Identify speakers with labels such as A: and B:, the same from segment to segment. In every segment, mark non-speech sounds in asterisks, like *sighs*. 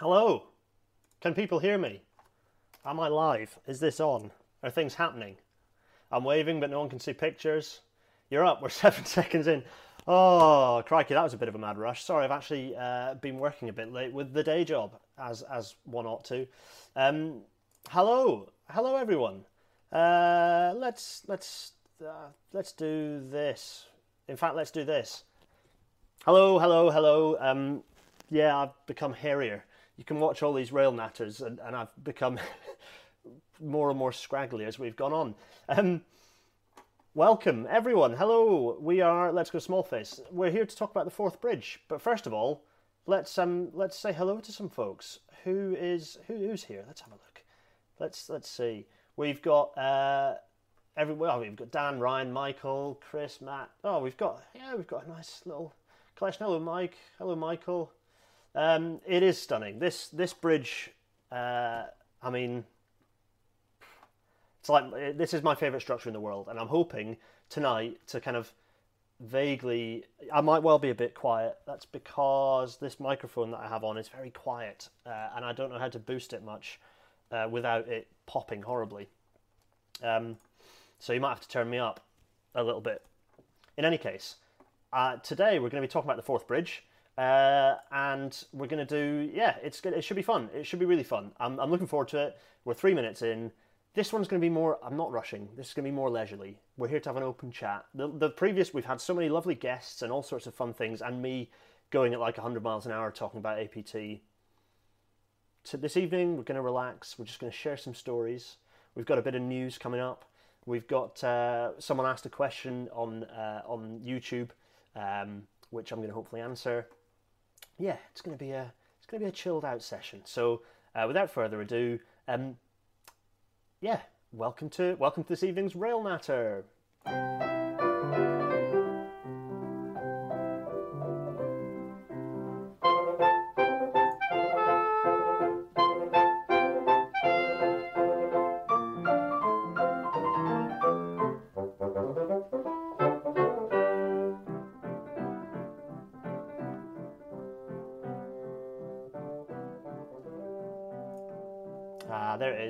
A: Hello. Can people hear me? Am I live? Is this on? Are things happening? I'm waving, but no one can see pictures. You're up. *laughs* We're seven seconds in. Oh, crikey, that was a bit of a mad rush. Sorry, I've actually uh, been working a bit late with the day job, as as one ought to. Um, hello, hello, everyone. Uh, let's let's uh, let's do this. In fact, let's do this. Hello, hello, hello. Um, yeah, I've become hairier. You can watch all these rail natters, and, and I've become *laughs* more and more scraggly as we've gone on. Um, welcome, everyone. Hello, we are Let's Go Smallface. We're here to talk about the Forth Bridge. But first of all, let's um, let's say hello to some folks. Who is who, who's here? Let's have a look. Let's let's see. We've got uh, every well, we've got Dan, Ryan, Michael, Chris, Matt. Oh, we've got yeah, we've got a nice little collection. Hello, Mike. Hello, Michael. Um, it is stunning. This this bridge. Uh, I mean, it's like this is my favorite structure in the world, and I'm hoping tonight to kind of vaguely. I might well be a bit quiet. That's because this microphone that I have on is very quiet, uh, and I don't know how to boost it much uh, without it popping horribly. Um, so you might have to turn me up a little bit. In any case, uh, today we're going to be talking about the Forth Bridge. Uh, and we're to do yeah it's good it should be fun. It should be really fun. I'm, I'm looking forward to it. We're three minutes in. This one's to be more i'm not rushing. This is to be more leisurely. We're here to have an open chat. The, the previous we've had so many lovely guests and all sorts of fun things and me going at like 100 miles an hour talking about APT so this evening we're to relax. We're just to share some stories. We've got a bit of news coming up. We've got uh, someone asked a question on uh, on youtube um, which i'm going to hopefully answer yeah, it's going to be a it's going to be a chilled out session. So uh, without further ado, um, yeah, welcome to welcome to this evening's Rail Natter.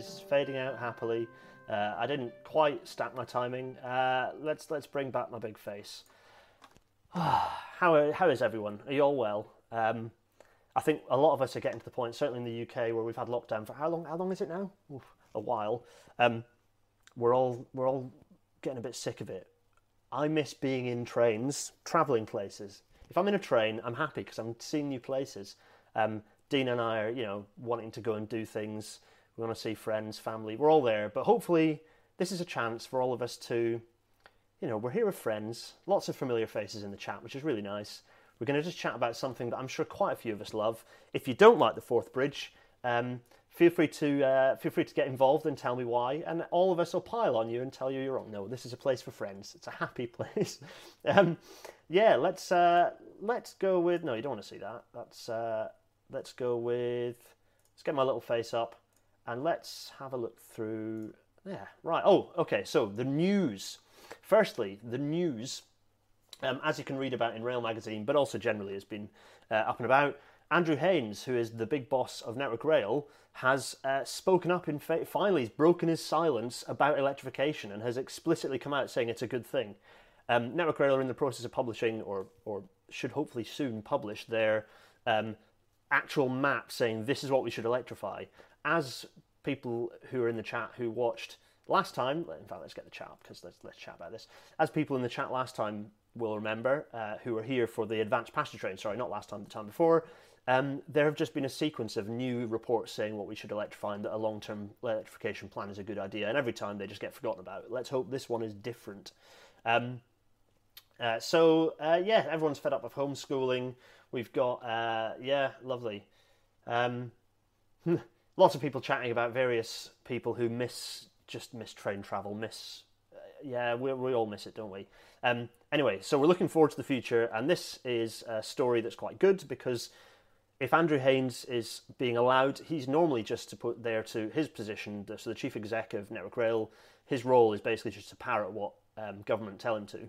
A: Is, fading out happily. Uh, I didn't quite stack my timing. Uh, let's let's bring back my big face. *sighs* how how is everyone? Are you all well? Um, I think a lot of us are getting to the point, certainly in the UK, where we've had lockdown for how long? How long is it now? Oof, a while. Um, we're all we're all getting a bit sick of it. I miss being in trains, travelling places. If I'm in a train, I'm happy because I'm seeing new places. Um, Dean and I are, you know, wanting to go and do things. We want to see friends, family. We're all there, but hopefully, this is a chance for all of us to, you know, we're here with friends. Lots of familiar faces in the chat, which is really nice. We're going to just chat about something that I'm sure quite a few of us love. If you don't like the Forth Bridge, um, feel free to uh, feel free to get involved and tell me why, and all of us will pile on you and tell you you're wrong. No, this is a place for friends. It's a happy *laughs* place. um, yeah, let's uh, let's go with. No, you don't want to see that. That's uh, let's go with. Let's get my little face up, and let's have a look through. Yeah, right. Oh, okay. So the news. Firstly, the news. Um, as you can read about in Rail Magazine, but also generally has been uh, up and about. Andrew Haines, who is the big boss of Network Rail, has uh, spoken up in fa- finally, he's broken his silence about electrification and has explicitly come out saying it's a good thing. Um, Network Rail are in the process of publishing, or, or should hopefully soon publish, their um, actual map saying this is what we should electrify. As people who are in the chat who watched last time, in fact, let's get the chat up because let's, let's chat about this. As people in the chat last time will remember, uh, who were here for the advanced passenger train, sorry, not last time, the time before, um, there have just been a sequence of new reports saying what we should electrify and that a long term electrification plan is a good idea. And every time they just get forgotten about. Let's hope this one is different. Um, uh, so, uh, yeah, everyone's fed up of homeschooling. We've got, uh, yeah, lovely. Um, *laughs* lots of people chatting about various people who miss, just miss train travel, miss yeah, we, we all miss it, don't we? Um, anyway, so we're looking forward to the future, and this is a story that's quite good because if Andrew Haines is being allowed, he's normally just to put there to his position, so the chief exec of Network Rail, his role is basically just to parrot what um, government tell him to.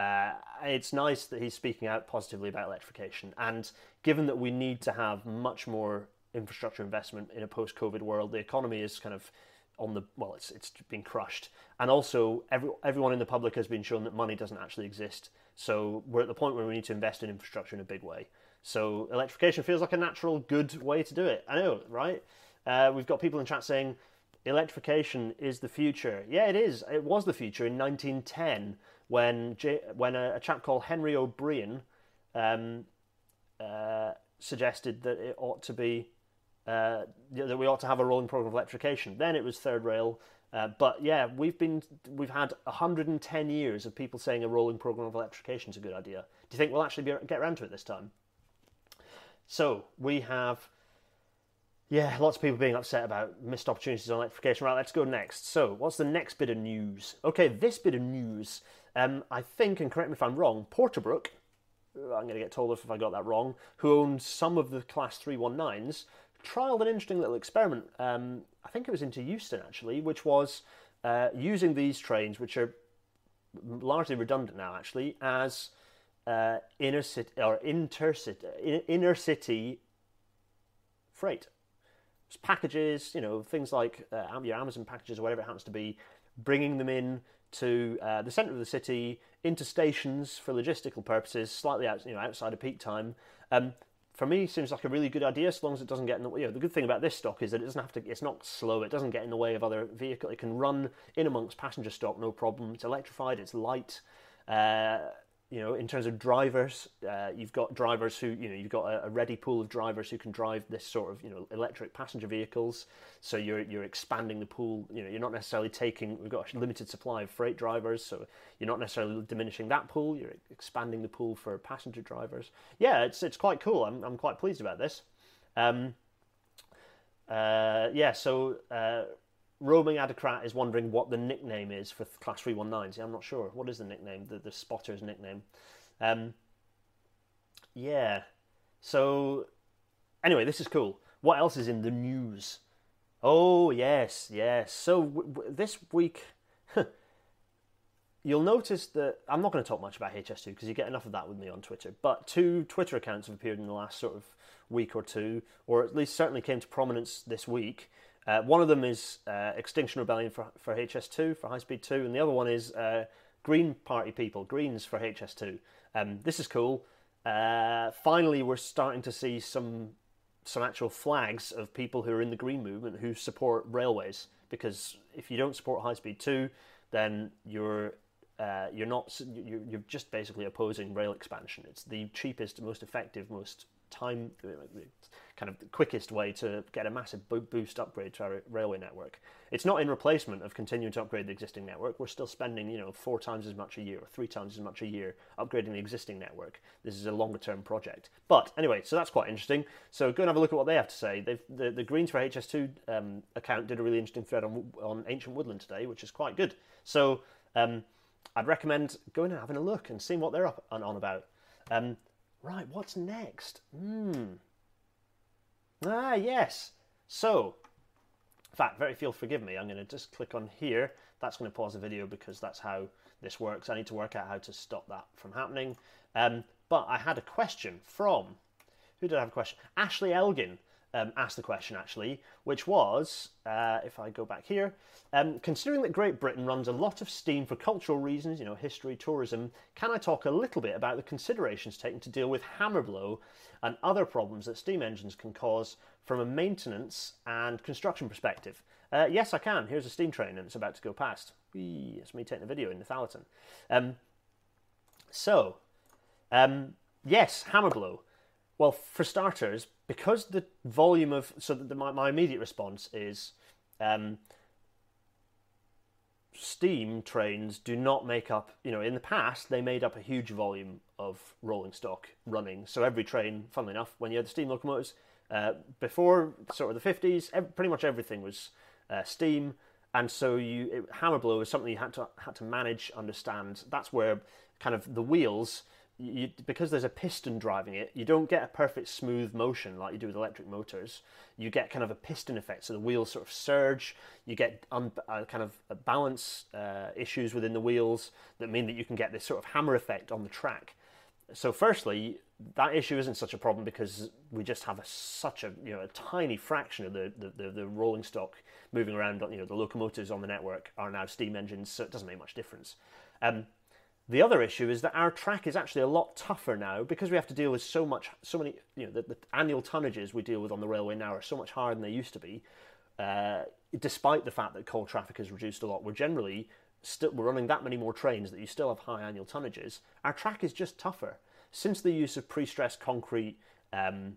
A: Uh, it's nice that he's speaking out positively about electrification, and given that we need to have much more infrastructure investment in a post-COVID world. The economy is kind of on the well, it's it's been crushed, and also every, everyone in the public has been shown that money doesn't actually exist. So we're at the point where we need to invest in infrastructure in a big way. So electrification feels like a natural, good way to do it. I know, right? Uh, we've got people in chat saying electrification is the future. Yeah, it is. It was the future in 1910 when J- when a, a, chap called Henry O'Brien um, uh, suggested that it ought to be uh, that we ought to have a rolling program of electrification. Then it was third rail. Uh, but yeah, we've been we've had 110 years of people saying a rolling program of electrification is a good idea. Do you think we'll actually be, get around to it this time? So we have, yeah, lots of people being upset about missed opportunities on electrification. Right, let's go next. So what's the next bit of news? Okay, this bit of news. Um, I think, and correct me if I'm wrong, Porterbrook. I'm going to get told off if I got that wrong. Who owns some of the Class 319s? Trialed an interesting little experiment. Um, I think it was into Euston actually, which was uh, using these trains, which are largely redundant now actually, as uh, inner city or intercity inner city freight. It's packages, you know, things like uh, your Amazon packages or whatever it happens to be, bringing them in to uh, the centre of the city, into stations for logistical purposes, slightly out, you know, outside of peak time. Um, for me seems like a really good idea as long as it doesn't get in the way. You know, the good thing about this stock is that it doesn't have to. It's not slow. It doesn't get in the way of other vehicles. It can run in amongst passenger stock, no problem. It's electrified. It's light. Uh, you know, in terms of drivers, uh, you've got drivers who, you know, you've got a, a, ready pool of drivers who can drive this sort of, you know, electric passenger vehicles. So you're you're expanding the pool. You know, you're not necessarily taking. We've got a limited supply of freight drivers, so you're not necessarily diminishing that pool. You're expanding the pool for passenger drivers. Yeah, it's it's quite cool. I'm I'm quite pleased about this. Um, uh, yeah, so uh, Roaming Adocrat is wondering what the nickname is for Class 319s. Yeah, I'm not sure. What is the nickname? The, the spotter's nickname. Um, yeah. So, anyway, this is cool. What else is in the news? Oh, yes, yes. So, w- w- this week, you'll notice that I'm not going to talk much about HS2 because you get enough of that with me on Twitter. But two Twitter accounts have appeared in the last sort of week or two, or at least certainly came to prominence this week. Uh, one of them is uh, Extinction Rebellion for, for HS2, for High Speed 2, and the other one is uh, Green Party people, Greens for HS2. Um, this is cool. Uh, finally, we're starting to see some some actual flags of people who are in the Green movement who support railways. Because if you don't support High Speed 2, then you're uh, you're not you're just basically opposing rail expansion. It's the cheapest, most effective, most time kind of the quickest way to get a massive boost upgrade to our railway network. It's not in replacement of continuing to upgrade the existing network. We're still spending, you know, four times as much a year or three times as much a year upgrading the existing network. This is a longer term project. But anyway, so that's quite interesting. So go and have a look at what they have to say. They've, the, the Greens for HS2 um, account did a really interesting thread on, on Ancient Woodland today, which is quite good. So um, I'd recommend going and having a look and seeing what they're up and on about. Um, right, what's next? Hmm. Ah, yes. So, in fact, very feel forgive me. I'm going to just click on here. That's going to pause the video because that's how this works. I need to work out how to stop that from happening. Um, but I had a question from who did I have a question? Ashley Elgin um, asked the question actually, which was, uh, if I go back here, um, considering that Great Britain runs a lot of steam for cultural reasons, you know, history, tourism, can I talk a little bit about the considerations taken to deal with hammer blow and other problems that steam engines can cause from a maintenance and construction perspective? Uh, yes, I can. Here's a steam train and it's about to go past. Whee, it's me taking a video in the. Um, so, um, yes, hammer blow. Well, for starters, because the volume of so the, my, my immediate response is um, steam trains do not make up you know in the past they made up a huge volume of rolling stock running. So every train funnily enough when you had the steam locomotives uh, before sort of the 50s every, pretty much everything was uh, steam. And so you it, hammer blow is something you had to had to manage understand. That's where kind of the wheels you, because there's a piston driving it, you don't get a perfect smooth motion like you do with electric motors. You get kind of a piston effect, so the wheels sort of surge. You get un, uh, kind of balance uh, issues within the wheels that mean that you can get this sort of hammer effect on the track. So, firstly, that issue isn't such a problem because we just have a, such a you know a tiny fraction of the, the, the, the, rolling stock moving around. You know the locomotives on the network are now steam engines, so it doesn't make much difference. Um, the other issue is that our track is actually a lot tougher now because we have to deal with so much, so many. You know, the, the annual tonnages we deal with on the railway now are so much higher than they used to be. Uh, despite the fact that coal traffic has reduced a lot, we're generally still we're running that many more trains that you still have high annual tonnages. Our track is just tougher since the use of pre-stressed concrete um,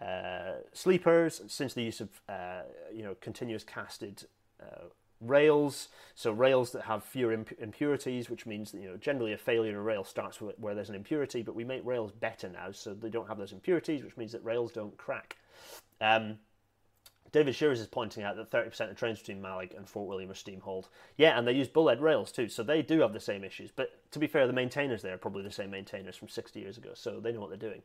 A: uh, sleepers, since the use of uh, you know continuous casted uh, rails, so rails that have fewer imp- impurities, which means that you know generally a failure in a rail starts where there's an impurity, but we make rails better now, so they don't have those impurities, which means that rails don't crack. Um, David Shearers is pointing out that 30% of trains between Mallaig and Fort William are steam hauled. Yeah, and they use bullhead rails too, so they do have the same issues. But to be fair, the maintainers there are probably the same maintainers from 60 years ago, so they know what they're doing.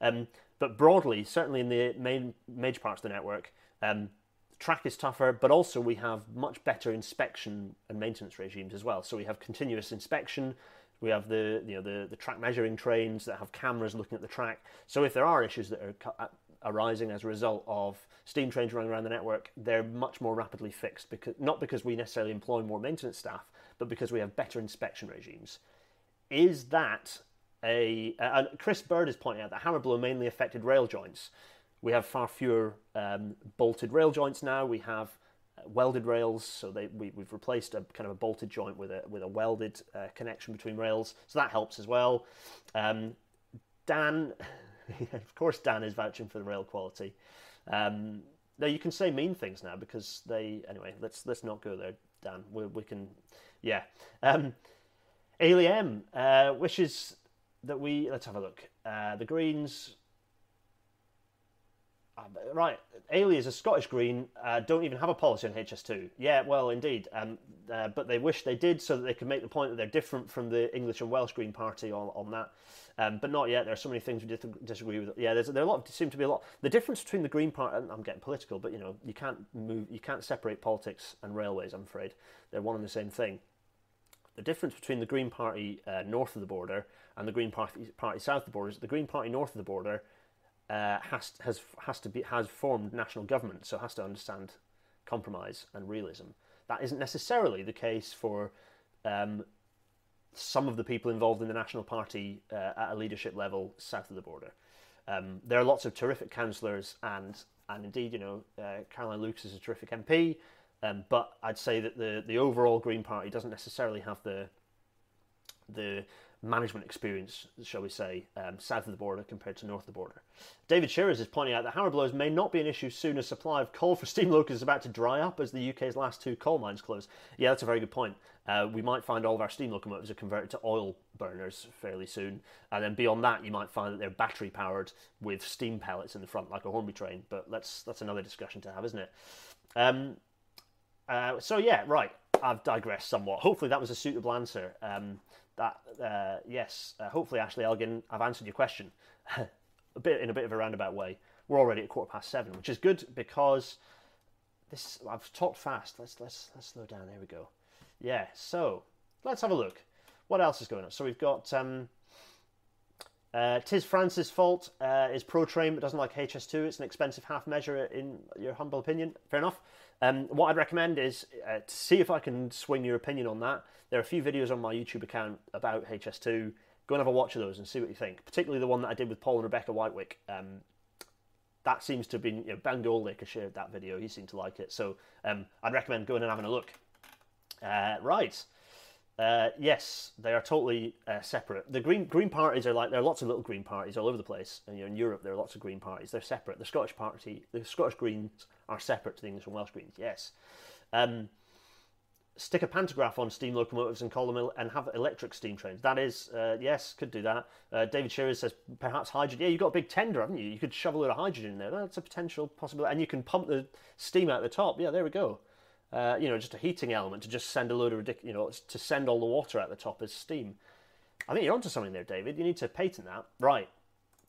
A: Um, but broadly, certainly in the main major parts of the network, um, track is tougher, but also we have much better inspection and maintenance regimes as well. So we have continuous inspection. We have the you know the, the track measuring trains that have cameras looking at the track. So if there are issues that are uh, arising as a result of steam trains running around the network, they're much more rapidly fixed because not because we necessarily employ more maintenance staff, but because we have better inspection regimes. Is that a? Uh, Chris Bird is pointing out that hammer blow mainly affected rail joints. We have far fewer um, bolted rail joints now. We have uh, welded rails, so they, we, have replaced a kind of a bolted joint with a with a welded uh, connection between rails, so that helps as well. Um, Dan, *laughs* of course, Dan is vouching for the rail quality. Um, now you can say mean things now because they. Anyway, let's let's not go there, Dan. We, we can, yeah. Um, Alien uh, wishes that we let's have a look. Uh, the Greens. Uh, right, Ailey is a Scottish Green. Uh, don't even have a policy on HS2. Yeah, well, indeed. Um, uh, but they wish they did so that they could make the point that they're different from the English and Welsh Green Party on, on that. Um, but not yet. There are so many things we disagree with. Yeah, there's there are a lot. Seem to be a lot. The difference between the Green Party. I'm getting political, but you know, you can't move. You can't separate politics and railways. I'm afraid they're one and the same thing. The difference between the Green Party uh, north of the border and the Green Party, Party south of the border is the Green Party north of the border uh, has has has to be has formed national government, so has to understand compromise and realism. That isn't necessarily the case for um, some of the people involved in the National Party uh, at a leadership level south of the border. Um, there are lots of terrific councillors, and and indeed, you know, uh, Caroline Lucas is a terrific MP. Um, but I'd say that the the overall Green Party doesn't necessarily have the the management experience, shall we say, um, south of the border compared to north of the border. David Shearers is pointing out that hammer blows may not be an issue soon as supply of coal for *laughs* steam locomotives is about to dry up as the UK's last two coal mines close. Yeah, that's a very good point. Uh, we might find all of our steam locomotives are converted to oil burners fairly soon, and then beyond that, you might find that they're battery powered with steam pellets in the front, like a Hornby train. But that's that's another discussion to have, isn't it? Um, uh, so yeah, right. I've digressed somewhat. Hopefully, that was a suitable answer. Um, that uh, yes, uh, hopefully, Ashley Elgin, I've answered your question *laughs* a bit in a bit of a roundabout way. We're already at quarter past seven, which is good because this I've talked fast. Let's let's let's slow down. There we go. Yeah. So let's have a look. What else is going on? So we've got. Um, uh, Tis Francis' fault uh, is pro train but doesn't like HS2. It's an expensive half measure, in your humble opinion. Fair enough. Um, what I'd recommend is uh, to see if I can swing your opinion on that. There are a few videos on my YouTube account about HS2. Go and have a watch of those and see what you think. Particularly the one that I did with Paul and Rebecca Whitewick. Um, that seems to have been, you know, Ben Goldacre shared that video. He seemed to like it. So um, I'd recommend going and having a look. Uh, right. Uh, yes, they are totally uh, separate. The green green parties are like there are lots of little green parties all over the place. And you know, in Europe, there are lots of green parties. They're separate. The Scottish party, the Scottish Greens, are separate to the English and Welsh Greens. Yes. Um, stick a pantograph on steam locomotives and call them and have electric steam trains. That is, uh, yes, could do that. Uh, David Shearer says perhaps hydrogen. Yeah, you've got a big tender, haven't you? You could shovel a lot of hydrogen in there. That's a potential possibility. And you can pump the steam out the top. Yeah, there we go. Uh, you know, just a heating element to just send a load of ridiculous, you know, to send all the water out the top as steam. I think you're onto something there, David. You need to patent that. Right.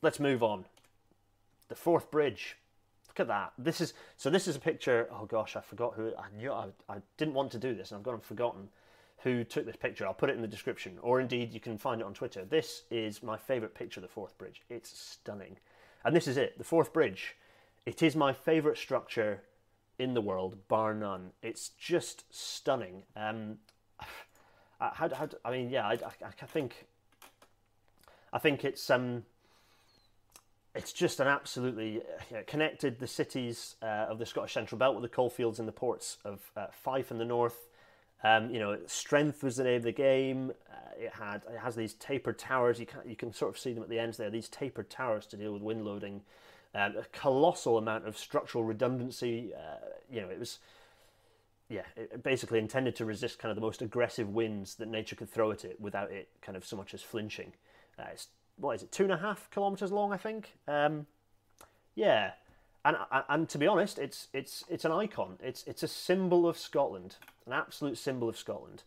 A: Let's move on. The Forth bridge. Look at that. This is so. This is a picture. Oh gosh, I forgot who. I knew I, I didn't want to do this, and I've gone and forgotten. who took this picture. I'll put it in the description, or indeed you can find it on Twitter. This is my favourite picture of the Forth Bridge. It's stunning. And this is it the Forth Bridge. It is my favourite structure in the world, bar none. It's just stunning. Um, *sighs* how, how, I mean, yeah, I, I, I think I think it's um, it's just an absolutely uh, you know, connected the cities uh, of the Scottish Central Belt with the coalfields and the ports of uh, Fife in the north. Um, you know, strength was the name of the game. Uh, it had it has these tapered towers. You can you can sort of see them at the ends there. These tapered towers to deal with wind loading. Um, a colossal amount of structural redundancy. Uh, you know, it was yeah, it basically intended to resist kind of the most aggressive winds that nature could throw at it without it kind of so much as flinching. Uh, it's what is it, two and a half kilometers long, I think. Um, yeah, and and to be honest, it's it's it's an icon. It's it's a symbol of Scotland, an absolute symbol of Scotland.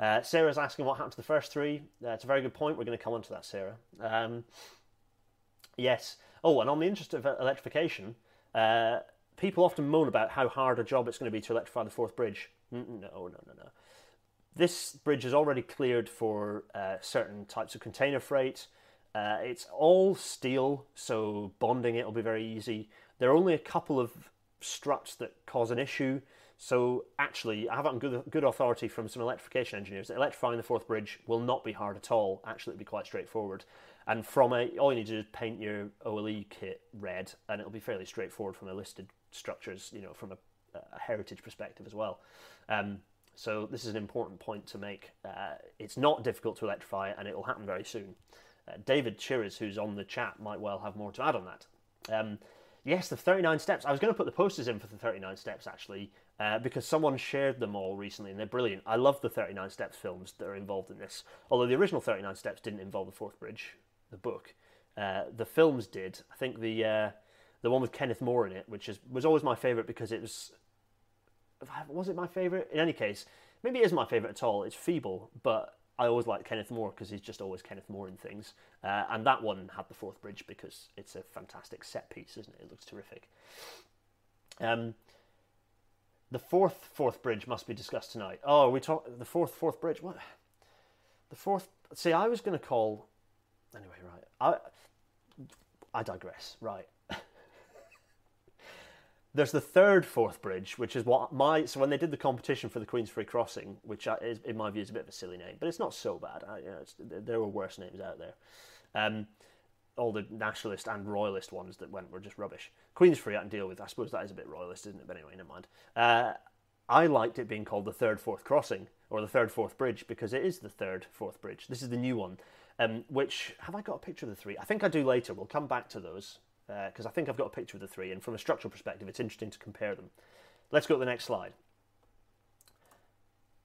A: Uh, Sarah's asking what happened to the first three. Uh, it's a very good point. We're going to come on to that, Sarah. Um, yes. Oh, and on the interest of electrification, uh, people often moan about how hard a job it's going to be to electrify the Forth Bridge. No, no, no, no, no. This bridge is already cleared for uh, certain types of container freight. Uh, it's all steel, so bonding it will be very easy. There are only a couple of struts that cause an issue. So actually, I have on good, good authority from some electrification engineers that electrifying the Forth Bridge will not be hard at all. Actually, it'll be quite straightforward. And from it, all you need to do is paint your OLE kit red, and it'll be fairly straightforward from a listed structures, you know, from a, a heritage perspective as well. Um, so this is an important point to make. Uh, it's not difficult to electrify, and it will happen very soon. Uh, David Chiriz, who's on the chat, might well have more to add on that. Um, yes, the 39 steps. I was going to put the posters in for the 39 steps actually, uh, because someone shared them all recently, and they're brilliant. I love the 39 steps films that are involved in this. Although the original 39 steps didn't involve the Forth Bridge, the book. Uh, the films did. I think the uh, the one with Kenneth More in it, which is was always my favourite because it was was it my favourite? In any case, maybe it is my favourite at all. It's feeble, but I always like Kenneth More because he's just always Kenneth More in things. Uh, and that one had the Forth Bridge because it's a fantastic set piece, isn't it? It looks terrific. Um, the fourth Forth Bridge must be discussed tonight. Oh, we talk the fourth Forth Bridge. What? The fourth. See, I was going to call. Anyway, right. I I digress. Right. *laughs* There's the third Forth Bridge, which is what my so when they did the competition for the Queensferry Crossing, which is, in my view is a bit of a silly name, but it's not so bad. I, you know, there were worse names out there. Um, all the nationalist and royalist ones that went were just rubbish. Queensferry I can deal with. I suppose that is a bit royalist, isn't it? But anyway, never mind. Uh, I liked it being called the third Forth Crossing or the third Forth Bridge because it is the third Forth Bridge. This is the new one. Um, which have I got a picture of the three? I think I do later. We'll come back to those because uh, I think I've got a picture of the three, and from a structural perspective, it's interesting to compare them. Let's go to the next slide.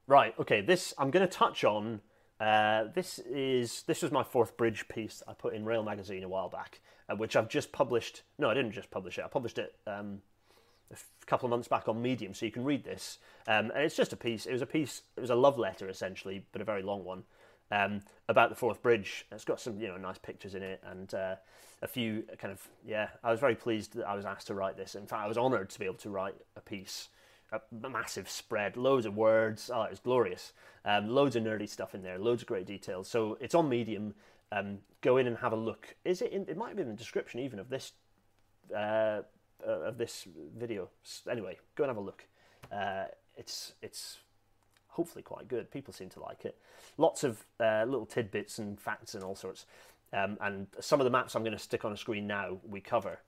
A: Right, okay, this I'm going to touch on. Uh, this is this was my Forth Bridge piece I put in Rail Magazine a while back, uh, which I've just published. No, I didn't just publish it. I published it um, a couple of months back on Medium, so you can read this. Um, and it's just a piece. It was a piece. It was a love letter essentially, but a very long one um, about the Forth Bridge. It's got some you know nice pictures in it and uh, a few kind of yeah. I was very pleased that I was asked to write this. In fact, I was honoured to be able to write a piece, a massive spread, loads of words. Oh, it was glorious. Um, loads of nerdy stuff in there, loads of great details. So it's on Medium. Um, go in and have a look. Is it? In, it might be in the description even of this uh, uh, of this video. Anyway, go and have a look. Uh, it's it's hopefully quite good. People seem to like it. Lots of uh, little tidbits and facts and all sorts. Um, and some of the maps I'm going to stick on a screen now we cover.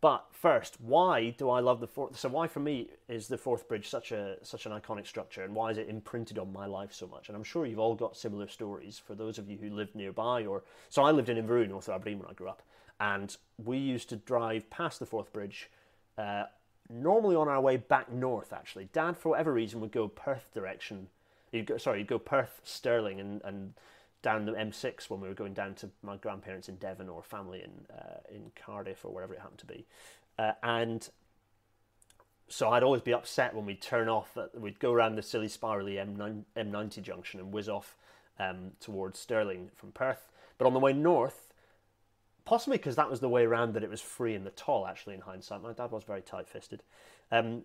A: But first, why do I love the Forth? So why for me is the Forth Bridge such a such an iconic structure, and why is it imprinted on my life so much? And I'm sure you've all got similar stories. For those of you who lived nearby, or so I lived in Inverurie, North of Aberdeen, when I grew up, and we used to drive past the Forth Bridge uh, normally on our way back north, actually. Dad, for whatever reason, would go Perth direction. You'd go, sorry, you'd go Perth, Stirling, and, and down the M6 when we were going down to my grandparents in Devon or family in uh, in Cardiff or wherever it happened to be. Uh, and so I'd always be upset when we'd turn off. we'd go around the silly spirally M9, M90 junction and whiz off um, towards Stirling from Perth. But on the way north, possibly because that was the way around that it was free in the toll. Actually, in hindsight, my dad was very tight-fisted. Um,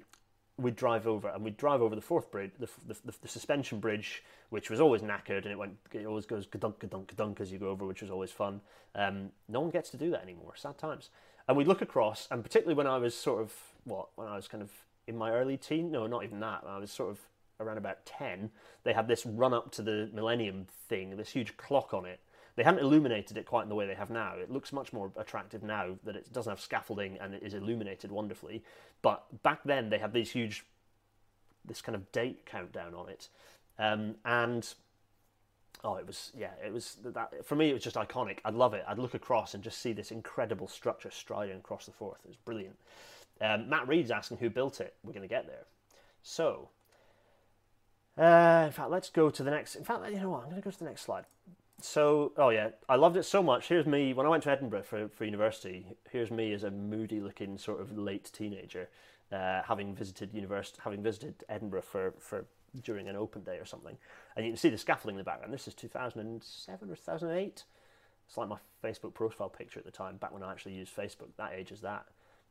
A: we'd drive over and we'd drive over the Forth bridge, the, the, the, the suspension bridge, which was always knackered and it went, it always goes kadunk, kadunk, kadunk as you go over, which was always fun. Um, no one gets to do that anymore. Sad times. And we'd look across, and particularly when I was sort of what, when I was kind of in my early teen, no, not even that. I was sort of around about ten. They had this run up to the Millennium thing, this huge clock on it. They hadn't illuminated it quite in the way they have now. It looks much more attractive now that it doesn't have scaffolding and it is illuminated wonderfully. But back then they had these huge, this kind of date countdown on it, um, and oh, it was yeah, it was that for me. It was just iconic. I'd love it. I'd look across and just see this incredible structure striding across the Forth. It was brilliant. Um, Matt Reed's asking who built it. We're going to get there. So, uh, in fact, let's go to the next. In fact, you know what? I'm going to go to the next slide. So, oh yeah, I loved it so much. Here's me when I went to Edinburgh for, for university. Here's me as a moody-looking sort of late teenager, uh, having visited university, having visited Edinburgh for, for during an open day or something. And you can see the scaffolding in the background. This is 2007 or 2008. It's like my Facebook profile picture at the time, back when I actually used Facebook. That age is that.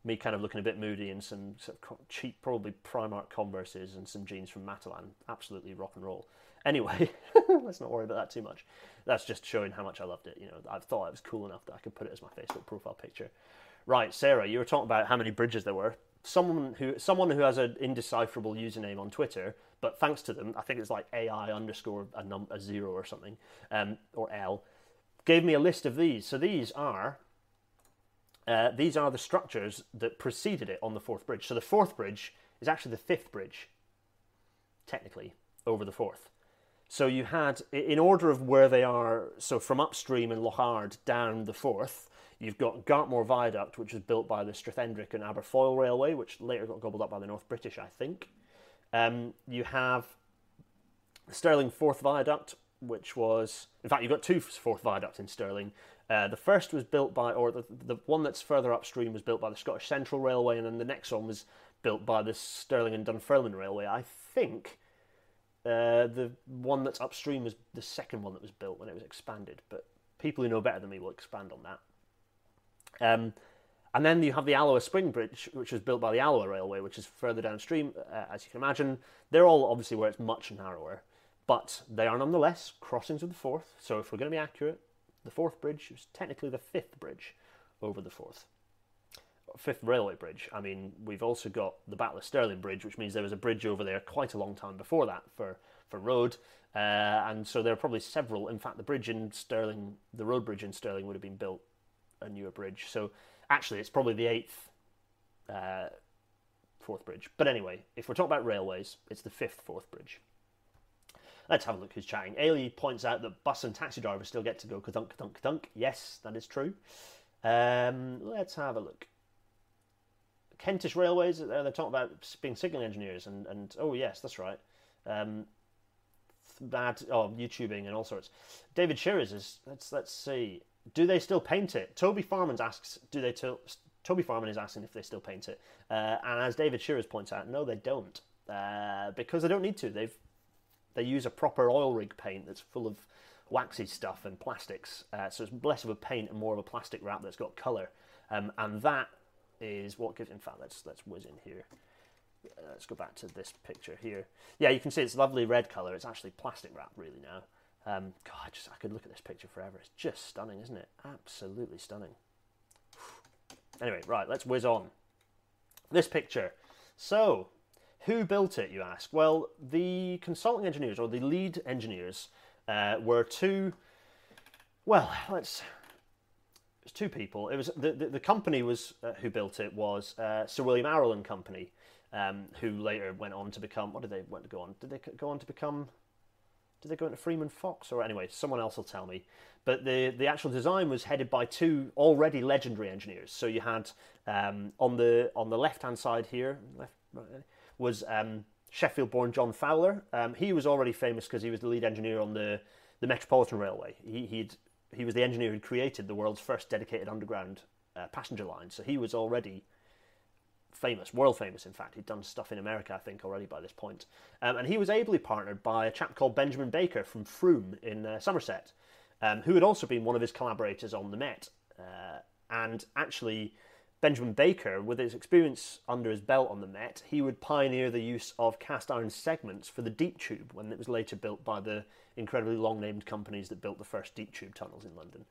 A: Me kind of looking a bit moody in some sort of cheap, probably Primark Converses and some jeans from Matalan. Absolutely rock and roll. Anyway, *laughs* let's not worry about that too much. That's just showing how much I loved it. You know, I thought it was cool enough that I could put it as my Facebook profile picture. Right, Sarah, you were talking about how many bridges there were. Someone who someone who has an indecipherable username on Twitter, but thanks to them, I think it's like AI underscore a, num- a zero or something, um, or L, gave me a list of these. So these are uh, these are the structures that preceded it on the Forth bridge. So the Forth bridge is actually the fifth bridge, technically, over the Forth. So you had, in order of where they are, so from upstream in Loch Ard down the Forth, you've got Gartmore Viaduct, which was built by the Strathendrick and Aberfoyle Railway, which later got gobbled up by the North British, I think. Um, you have Stirling Forth Viaduct, which was, in fact, you've got two Forth Viaducts in Stirling. Uh, the first was built by, or the, the one that's further upstream was built by the Scottish Central Railway, and then the next one was built by the Stirling and Dunfermline Railway. I think uh, the one that's upstream was the second one that was built when it was expanded, but people who know better than me will expand on that. Um, and then you have the Alloa Swing Bridge, which was built by the Alloa Railway, which is further downstream, uh, as you can imagine. They're all obviously where it's much narrower, but they are nonetheless crossings of the Forth. So if we're going to be accurate, the Forth Bridge is technically the fifth bridge over the Forth. Fifth Railway Bridge. I mean, we've also got the Battle of Stirling Bridge, which means there was a bridge over there quite a long time before that for, for road. Uh, and so there are probably several. In fact, the bridge in Stirling, the road bridge in Stirling, would have been built a newer bridge. So actually, it's probably the eighth uh, Forth Bridge. But anyway, if we're talking about railways, it's the fifth Forth Bridge. Let's have a look who's chatting. Ailey points out that bus and taxi drivers still get to go kadunk, kadunk, kadunk. Yes, that is true. Um, let's have a look. Kentish Railways, uh, they're talking about being signalling engineers, and, and oh, yes, that's right. Um, bad, oh, YouTubing and all sorts. David Shearers is, let's, let's see. Do they still paint it? Toby Farman asks, do they Toby Farman is asking if they still paint it. Uh, and as David Shearers points out, no, they don't. Uh, because they don't need to. They've they use a proper oil rig paint that's full of waxy stuff and plastics. Uh, so it's less of a paint and more of a plastic wrap that's got colour. Um, and that is what gives. In fact, let's let's whiz in here. Uh, let's go back to this picture here. Yeah, you can see it's lovely red color. It's actually plastic wrap really now. Um, God, just I could look at this picture forever. It's just stunning, isn't it? Absolutely stunning. Anyway, right, let's whiz on. This picture. So, who built it, you ask? Well, the consulting engineers or the lead engineers uh, were two. Well, let's was two people. It was the the, the company was uh, who built it was uh, Sir William Arrol and Company, um, who later went on to become. What did they went to go on? Did they go on to become? Did they go into Freeman Fox or anyway? Someone else will tell me. But the the actual design was headed by two already legendary engineers. So you had um, on the on the left hand side here, left right, was um, Sheffield-born John Fowler. Um, he was already famous because he was the lead engineer on the the Metropolitan Railway. He, he'd he was the engineer who created the world's first dedicated underground uh, passenger line. So he was already famous, world famous, in fact. He'd done stuff in America, I think, already by this point. Um, and he was ably partnered by a chap called Benjamin Baker from Frome in uh, Somerset, um, who had also been one of his collaborators on the Met. Uh, and actually, Benjamin Baker, with his experience under his belt on the Met, he would pioneer the use of cast iron segments for the deep tube when it was later built by the incredibly long named companies that built the first deep tube tunnels in London.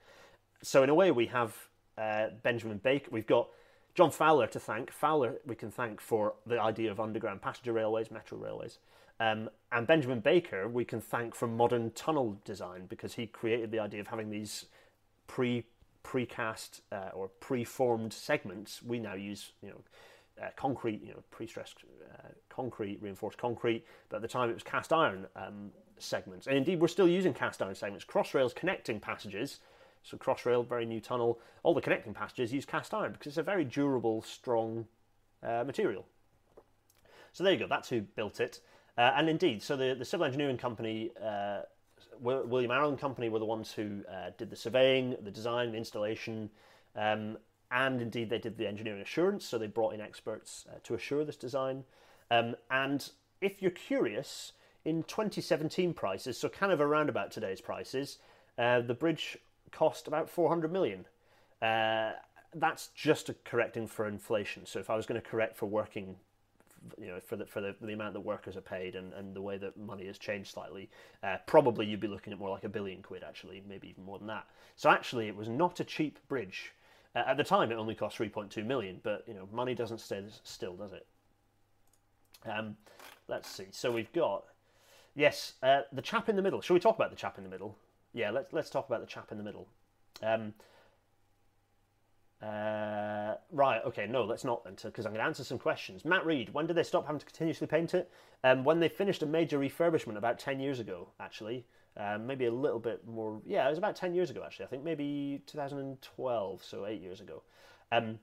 A: So, in a way, we have uh, Benjamin Baker, we've got John Fowler to thank. Fowler, we can thank for the idea of underground passenger railways, metro railways. Um, and Benjamin Baker, we can thank for modern tunnel design because he created the idea of having these pre precast uh, or preformed segments. We now use, you know, uh, concrete, you know, pre-stressed uh, concrete, reinforced concrete, but at the time it was cast iron um, segments. And indeed, we're still using cast iron segments. Crossrails connecting passages, so Crossrail, very new tunnel, all the connecting passages use cast iron because it's a very durable, strong uh, material. So there you go, that's who built it. Uh, and indeed, so the, the civil engineering company, uh, William Arrol Company, were the ones who uh, did the surveying, the design, the installation, um, and indeed they did the engineering assurance. So they brought in experts uh, to assure this design. Um, and if you're curious, in 2017 prices, so kind of around about today's prices, uh, the bridge cost about 400 million. Uh, that's just correcting for inflation. So if I was going to correct for working you know, for the for the, the amount that workers are paid and, and the way that money has changed slightly, uh, probably you'd be looking at more like a billion quid actually, maybe even more than that. So actually, it was not a cheap bridge. Uh, at the time, it only cost 3.2 million, but you know, money doesn't stay still, does it? Um, let's see. So we've got yes, uh, the chap in the middle. Shall we talk about the chap in the middle? Yeah, let's let's talk about the chap in the middle. Um, uh, right, okay, no, let's not then, because I'm going to answer some questions. Matt Reed, when did they stop having to continuously paint it? Um, when they finished a major refurbishment about 10 years ago, actually. Um, maybe a little bit more, yeah, it was about 10 years ago, actually. I think maybe 2012, so eight years ago. Um,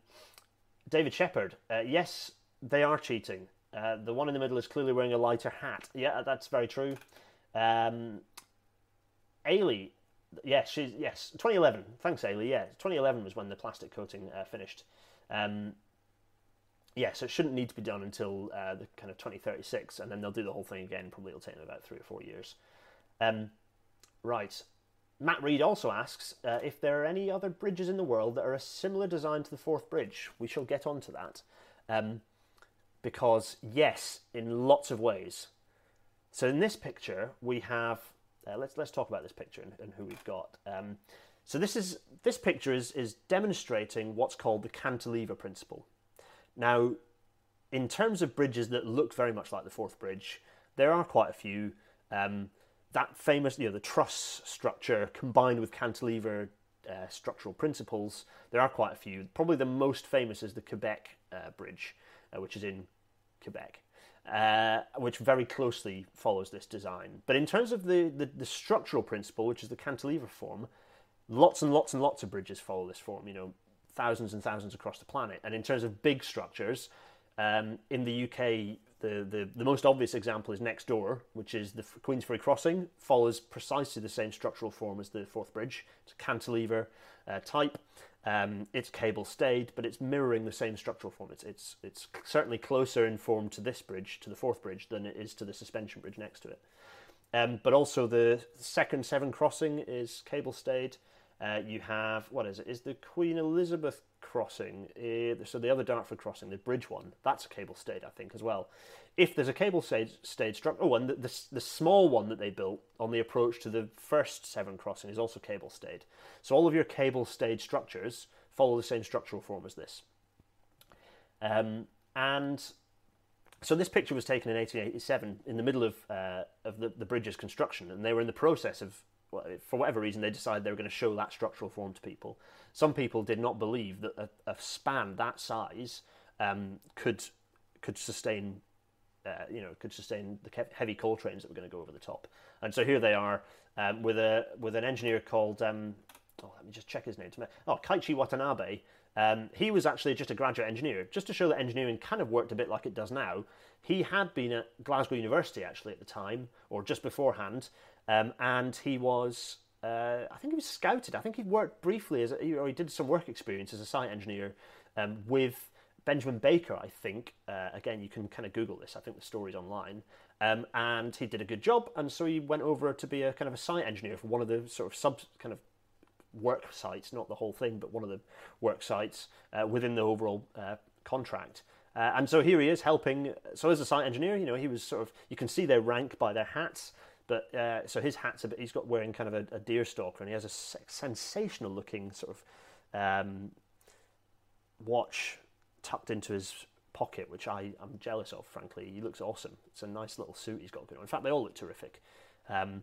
A: David Shepard, uh, yes, they are cheating. Uh, the one in the middle is clearly wearing a lighter hat. Yeah, that's very true. Um, Ailey, yeah, she's yes, 2011. Thanks, Ailey. Yeah, 2011 was when the plastic coating uh, finished. Um, yeah, so it shouldn't need to be done until uh, the kind of 2036, and then they'll do the whole thing again. Probably it'll take them about three or four years. Um, right. Matt Reed also asks uh, if there are any other bridges in the world that are a similar design to the Forth Bridge. We shall get on to that. Um, because, yes, in lots of ways. So in this picture, we have uh, let's let's talk about this picture and, and who we've got. Um, so this is this picture is is demonstrating what's called the cantilever principle. Now, in terms of bridges that look very much like the Forth Bridge, there are quite a few. Um, that famous, you know, the truss structure combined with cantilever uh, structural principles, there are quite a few. Probably the most famous is the Quebec uh, Bridge, uh, which is in Quebec uh, which very closely follows this design. But in terms of the, the, the, structural principle, which is the cantilever form, lots and lots and lots of bridges follow this form, you know, thousands and thousands across the planet. And in terms of big structures, um, in the UK, the, the, the most obvious example is next door, which is the Queensferry Crossing, follows precisely the same structural form as the Forth Bridge. It's a cantilever uh, type. Um, it's cable stayed, but it's mirroring the same structural form. It's, it's, it's certainly closer in form to this bridge, to the Forth Bridge, than it is to the suspension bridge next to it. Um, but also the second Severn crossing is cable stayed. Uh, you have what is it? Is the Queen Elizabeth crossing? Uh, so the other Dartford crossing, the bridge one, that's cable stayed, I think, as well. If there's a cable stayed, stayed structure, oh, and the, the, the small one that they built on the approach to the first Severn crossing is also cable stayed. So all of your cable stayed structures follow the same structural form as this. Um, and so this picture was taken in 1887 in the middle of uh, of the, the bridge's construction, and they were in the process of for whatever reason, they decided they were going to show that structural form to people. Some people did not believe that a, a span that size um, could could sustain, uh, you know, could sustain the heavy coal trains that were going to go over the top. And so here they are um, with a with an engineer called. Um, oh, let me just check his name. Oh, Kaichi Watanabe. Um, he was actually just a graduate engineer, just to show that engineering kind of worked a bit like it does now. He had been at Glasgow University actually at the time, or just beforehand, um, and he was, uh, I think he was scouted. I think he worked briefly as, a, or he did some work experience as a site engineer um, with Benjamin Baker. I think uh, again, you can kind of Google this. I think the story's online. Um, and he did a good job, and so he went over to be a kind of a site engineer for one of the sort of sub kind of work sites, not the whole thing, but one of the work sites uh, within the overall uh, contract. Uh, and so here he is helping. So as a site engineer, you know, he was sort of you can see their rank by their hats. But uh, so his hat's a bit. He's got wearing kind of a, a deer stalker, and he has a sensational looking sort of um, watch tucked into his pocket, which I I'm jealous of. Frankly, he looks awesome. It's a nice little suit he's got going on. In fact, they all look terrific. Um,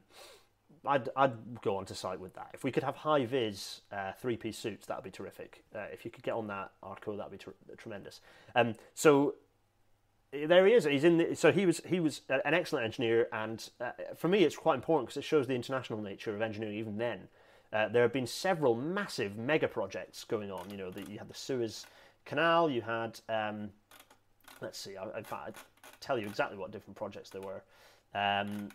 A: I'd, I'd go on to site with that. If we could have high vis uh, three piece suits, that'd be terrific. Uh, if you could get on that Arco, that'd be ter- tremendous. Um, so there he is. He's in. The, so he was he was an excellent engineer, and uh, for me, it's quite important because it shows the international nature of engineering. Even then, uh, there have been several massive mega projects going on. You know, the, you had the Suez Canal. You had um, let's see. I, in fact, I'd tell you exactly what different projects there were. Um,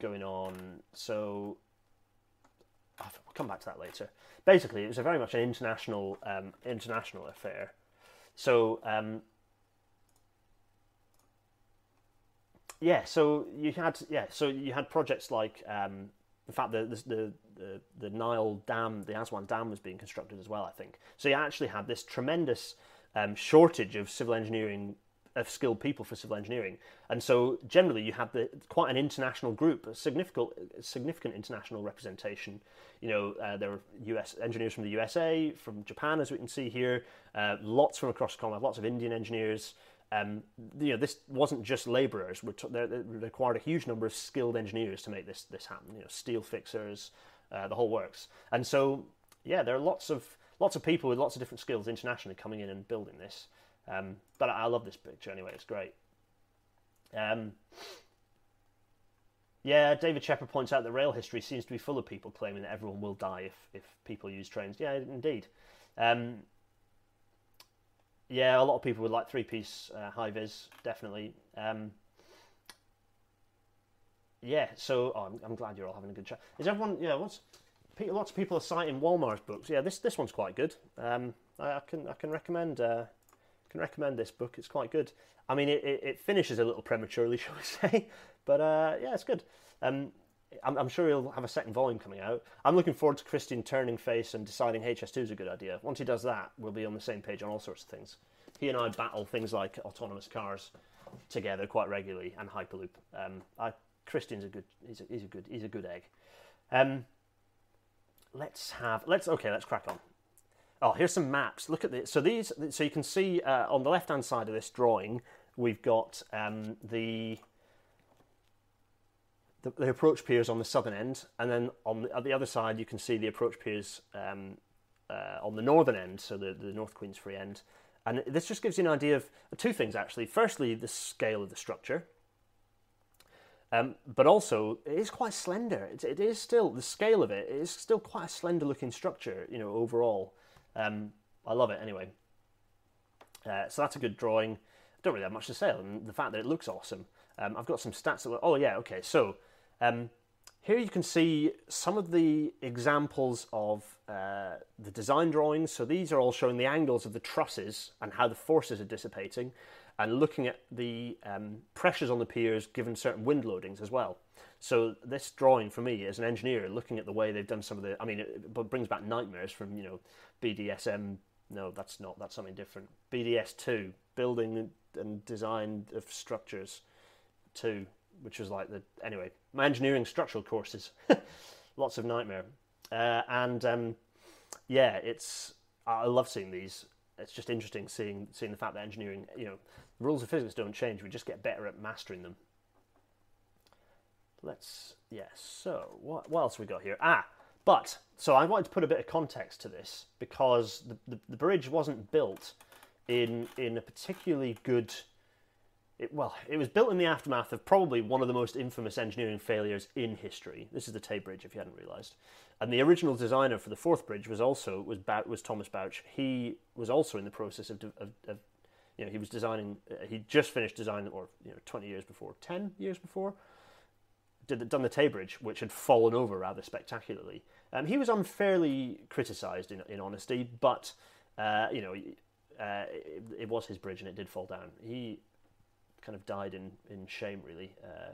A: going on. So I'll come back to that later. Basically, it was a very much an international um, international affair. So um, yeah, so you had yeah, so you had projects like um, in fact the, the the the Nile Dam, the Aswan Dam was being constructed as well. I think so. You actually had this tremendous um, shortage of civil engineering of skilled people for civil engineering. And so generally you had the, quite an international group, a significant, significant international representation. You know, uh, there were US engineers from the USA, from Japan, as we can see here, uh, lots from across the Commonwealth, lots of Indian engineers. Um, you know, this wasn't just labourers. T- they required a huge number of skilled engineers to make this this happen. You know, steel fixers, uh, the whole works. And so, yeah, there are lots of lots of people with lots of different skills internationally coming in and building this. Um, but I, I, love this picture anyway, it's great. Um, yeah, David Shepard points out that rail history seems to be full of people claiming that everyone will die if, if people use trains. Yeah, indeed. Um, yeah, a lot of people would like three piece uh, high vis, definitely. Um, yeah, so oh, I'm, I'm, glad you're all having a good chat. Is everyone? Yeah, what's lots of people are citing Wolmar's books. Yeah, this this one's quite good. Um, I, I, can I can recommend uh, can recommend this book. It's quite good. I mean, it, it, it finishes a little prematurely, *laughs* shall we say? But uh, yeah, it's good. Um, I'm, I'm, sure he'll have a second volume coming out. I'm looking forward to Christian turning face and deciding HS2 is a good idea. Once he does that, we'll be on the same page on all sorts of things. He and I battle things like autonomous cars together quite regularly and Hyperloop. Um, I, Christian's a good. He's a, a good. He's a good egg. Um, let's have. Let's okay. Let's crack on. Oh, here's some maps. Look at this. So these, so you can see uh, on the left-hand side of this drawing, we've got um, the, the, the approach piers on the southern end, and then on the, at the other side you can see the approach piers um, uh, on the northern end, so the, the North Queensferry end. And this just gives you an idea of two things actually. Firstly, the scale of the structure, um, but also it is quite slender. It, it is still the scale of it. it is still quite a slender looking structure, you know, overall. Um, I love it anyway. Uh, so that's a good drawing. I don't really have much to say on the fact that it looks awesome. Um, I've got some stats. That, were oh yeah, okay. So um, here you can see some of the examples of uh, the design drawings. So these are all showing the angles of the trusses and how the forces are dissipating, and looking at the um, pressures on the piers given certain wind loadings as well. So this drawing for me as an engineer, looking at the way they've done some of the, I mean, it brings back nightmares from you know BDSM. No, that's not. That's something different. BDS two, building and design of structures, two, which was like the anyway. My engineering structural courses, *laughs* lots of nightmare, uh, and um, yeah, it's I love seeing these. It's just interesting seeing seeing the fact that engineering, you know, the rules of physics don't change. We just get better at mastering them let's, yes, yeah, so what, what else we got here? Ah, but, so I wanted to put a bit of context to this because the, the, the bridge wasn't built in, in a particularly good, it, well, it was built in the aftermath of probably one of the most infamous engineering failures in history. This is the Tay Bridge, if you hadn't realised. And the original designer for the Forth Bridge was also was was Thomas Bouch. He was also in the process of, of, of you know, he was designing. Uh, he just finished designing, or you know, twenty years before, ten years before, did, done the Tay Bridge, which had fallen over rather spectacularly. Um, he was unfairly criticised, in, in honesty, but uh, you know, uh, it, it, was his bridge and it did fall down. He kind of died in, in shame, really, uh,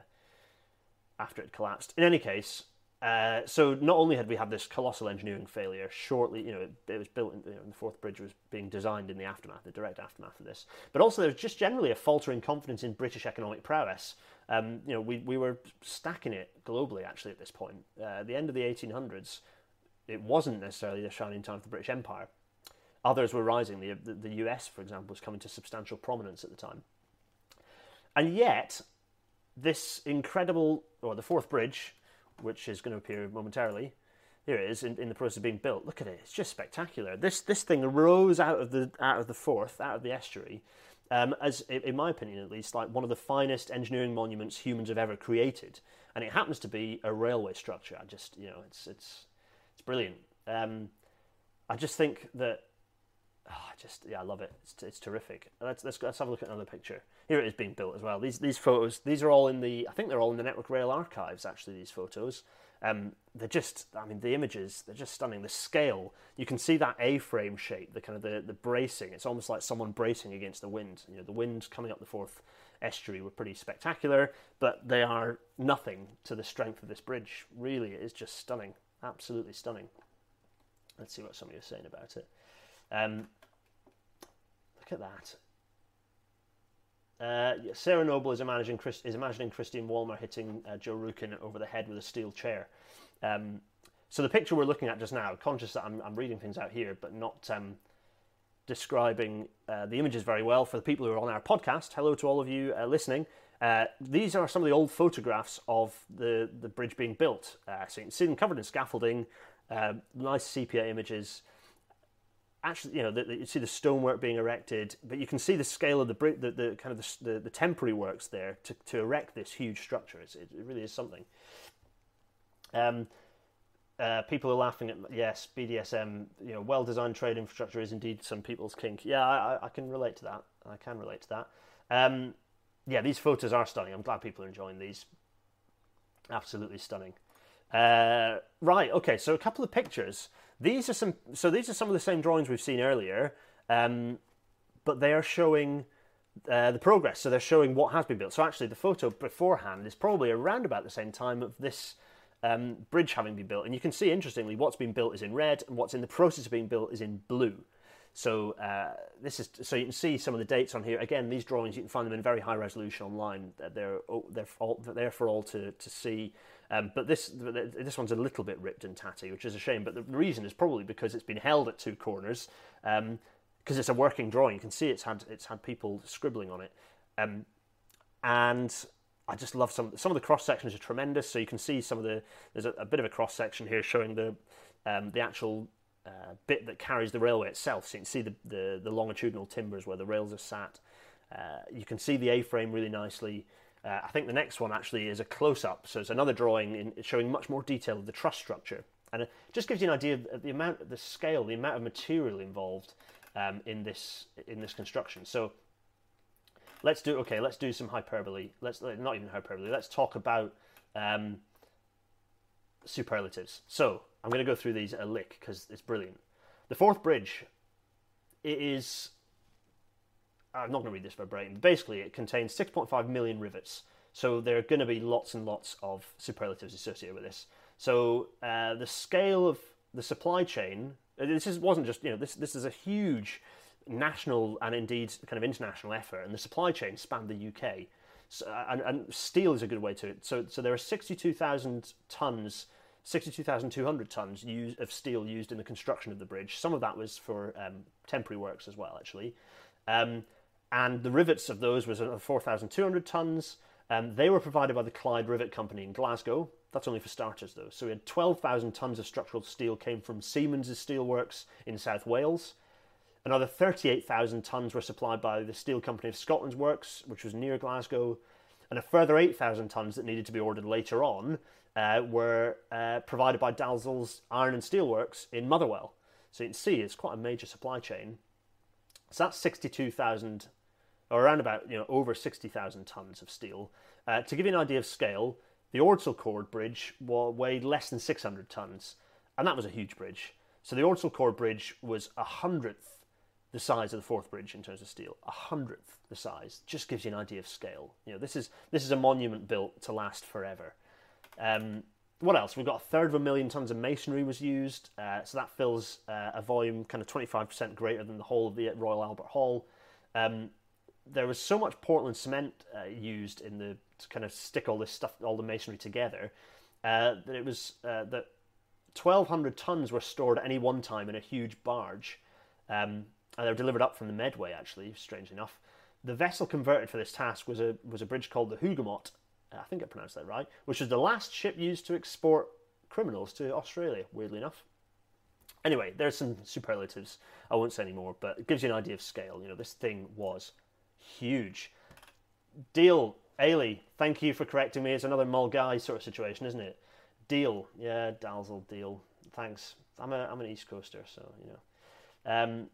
A: after it collapsed. In any case, uh, so not only had we had this colossal engineering failure shortly, you know, it, it was built, in, you know, the Forth Bridge was being designed in the aftermath, the direct aftermath of this, but also there was just generally a faltering confidence in British economic prowess. Um, you know, we, we were stacking it globally actually at this point. Uh, the end of the 1800s, it wasn't necessarily the shining time of the British Empire. Others were rising. The, the, the US, for example, was coming to substantial prominence at the time. And yet, this incredible, or the Forth Bridge, which is going to appear momentarily. Here it is in, in the process of being built. Look at it; it's just spectacular. This this thing rose out of the out of the Forth, out of the estuary, um, as in my opinion at least, like one of the finest engineering monuments humans have ever created. And it happens to be a railway structure. I just you know it's it's it's brilliant. Um, I just think that oh, just yeah, I love it. It's, it's terrific. Let's, let's let's have a look at another picture. Here it is being built as well. These these photos, these are all in the I think they're all in the Network Rail archives. Actually, these photos. Um, they're just I mean the images they're just stunning. The scale you can see that A-frame shape, the kind of the, the bracing. It's almost like someone bracing against the wind. You know the wind coming up the Forth estuary were pretty spectacular, but they are nothing to the strength of this bridge. Really, it is just stunning, absolutely stunning. Let's see what somebody was saying about it. Um, look at that. Uh, Sarah Noble is imagining, Chris, is imagining Christian Wolmar hitting uh, Joe Rukin over the head with a steel chair. Um, so the picture we're looking at just now, conscious that I'm, I'm reading things out here, but not um, describing uh, the images very well for the people who are on our podcast. Hello to all of you uh, listening. Uh, these are some of the old photographs of the, the bridge being built. Uh, so you can see them covered in scaffolding, nice sepia images actually, you know, the, the, you see the stonework being erected, but you can see the scale of the the, the kind of the, the, temporary works there to, to erect this huge structure. It's, it, really is something. Um, uh, people are laughing at yes, BDSM. You know, well-designed trade infrastructure is indeed some people's kink. Yeah, I, I can relate to that. I can relate to that. Um, yeah, these photos are stunning. I'm glad people are enjoying these. Absolutely stunning. Uh, right. Okay. So a couple of pictures. These are some. So these are some of the same drawings we've seen earlier, um, but they are showing uh, the progress. So they're showing what has been built. So actually, the photo beforehand is probably around about the same time of this um, bridge having been built. And you can see, interestingly, what's been built is in red, and what's in the process of being built is in blue. So uh, this is so you can see some of the dates on here. Again, these drawings you can find them in very high resolution online. They're they're all, they're for all to to see. Um, but this this one's a little bit ripped and tatty, which is a shame. But the reason is probably because it's been held at two corners. Because um, it's a working drawing, you can see it's had it's had people scribbling on it, um, and I just love some some of the cross sections are tremendous. So you can see some of the there's a, a bit of a cross section here showing the um, the actual uh, bit that carries the railway itself. So you can see the, the, the longitudinal timbers where the rails are sat. Uh, you can see the A-frame really nicely. Uh, I think the next one actually is a close-up, so it's another drawing in, showing much more detail of the truss structure, and it just gives you an idea of the amount, the scale, the amount of material involved um, in this in this construction. So let's do okay. Let's do some hyperbole. Let's not even hyperbole. Let's talk about um, superlatives. So I'm going to go through these a lick because it's brilliant. The Forth bridge, it is I'm not going to read this verbatim. Basically, it contains 6.5 million rivets. So there are going to be lots and lots of superlatives associated with this. So uh, the scale of the supply chain. Uh, this is, wasn't just you know this. This is a huge national and indeed kind of international effort, and the supply chain spanned the UK. So, and, and steel is a good way to it. So so there are 62,000 tons 62,200 tonnes of steel used in the construction of the bridge. Some of that was for um, temporary works as well, actually. Um, and the rivets of those was 4,200 tonnes. Um, they were provided by the Clyde Rivet Company in Glasgow. That's only for starters, though. So we had 12,000 tonnes of structural steel came from Siemens' steelworks in South Wales. Another 38,000 tonnes were supplied by the Steel Company of Scotland's works, which was near Glasgow. And a further 8,000 tonnes that needed to be ordered later on uh, were uh, provided by Dalzell's Iron and Steelworks in Motherwell. So you can see it's quite a major supply chain. So that's 62,000 or around about you know over 60,000 tons of steel. Uh, to give you an idea of scale, the Ordsall Chord Bridge weighed less than 600 tons, and that was a huge bridge. So the Ordsall Chord Bridge was a hundredth the size of the Forth Bridge in terms of steel, a hundredth the size. Just gives you an idea of scale. You know, this is this is a monument built to last forever. Um, what else? We've got a third of a million tons of masonry was used, uh, so that fills uh, a volume kind of 25% greater than the whole of the Royal Albert Hall. Um, there was so much Portland cement uh, used in the to kind of stick all this stuff, all the masonry together, uh, that it was uh, that 1,200 tons were stored at any one time in a huge barge, um, and they were delivered up from the Medway. Actually, strangely enough, the vessel converted for this task was a was a bridge called the Hougoumont. I think I pronounced that right, which was the last ship used to export criminals to Australia. Weirdly enough. Anyway, there's some superlatives. I won't say any more, but it gives you an idea of scale. You know, this thing was huge. Deal, Ailey, thank you for correcting me. It's another Milngavie sort of situation, isn't it? Deal, yeah, Dalzell, deal. Thanks. I'm a I'm an East Coaster, so you know. Um,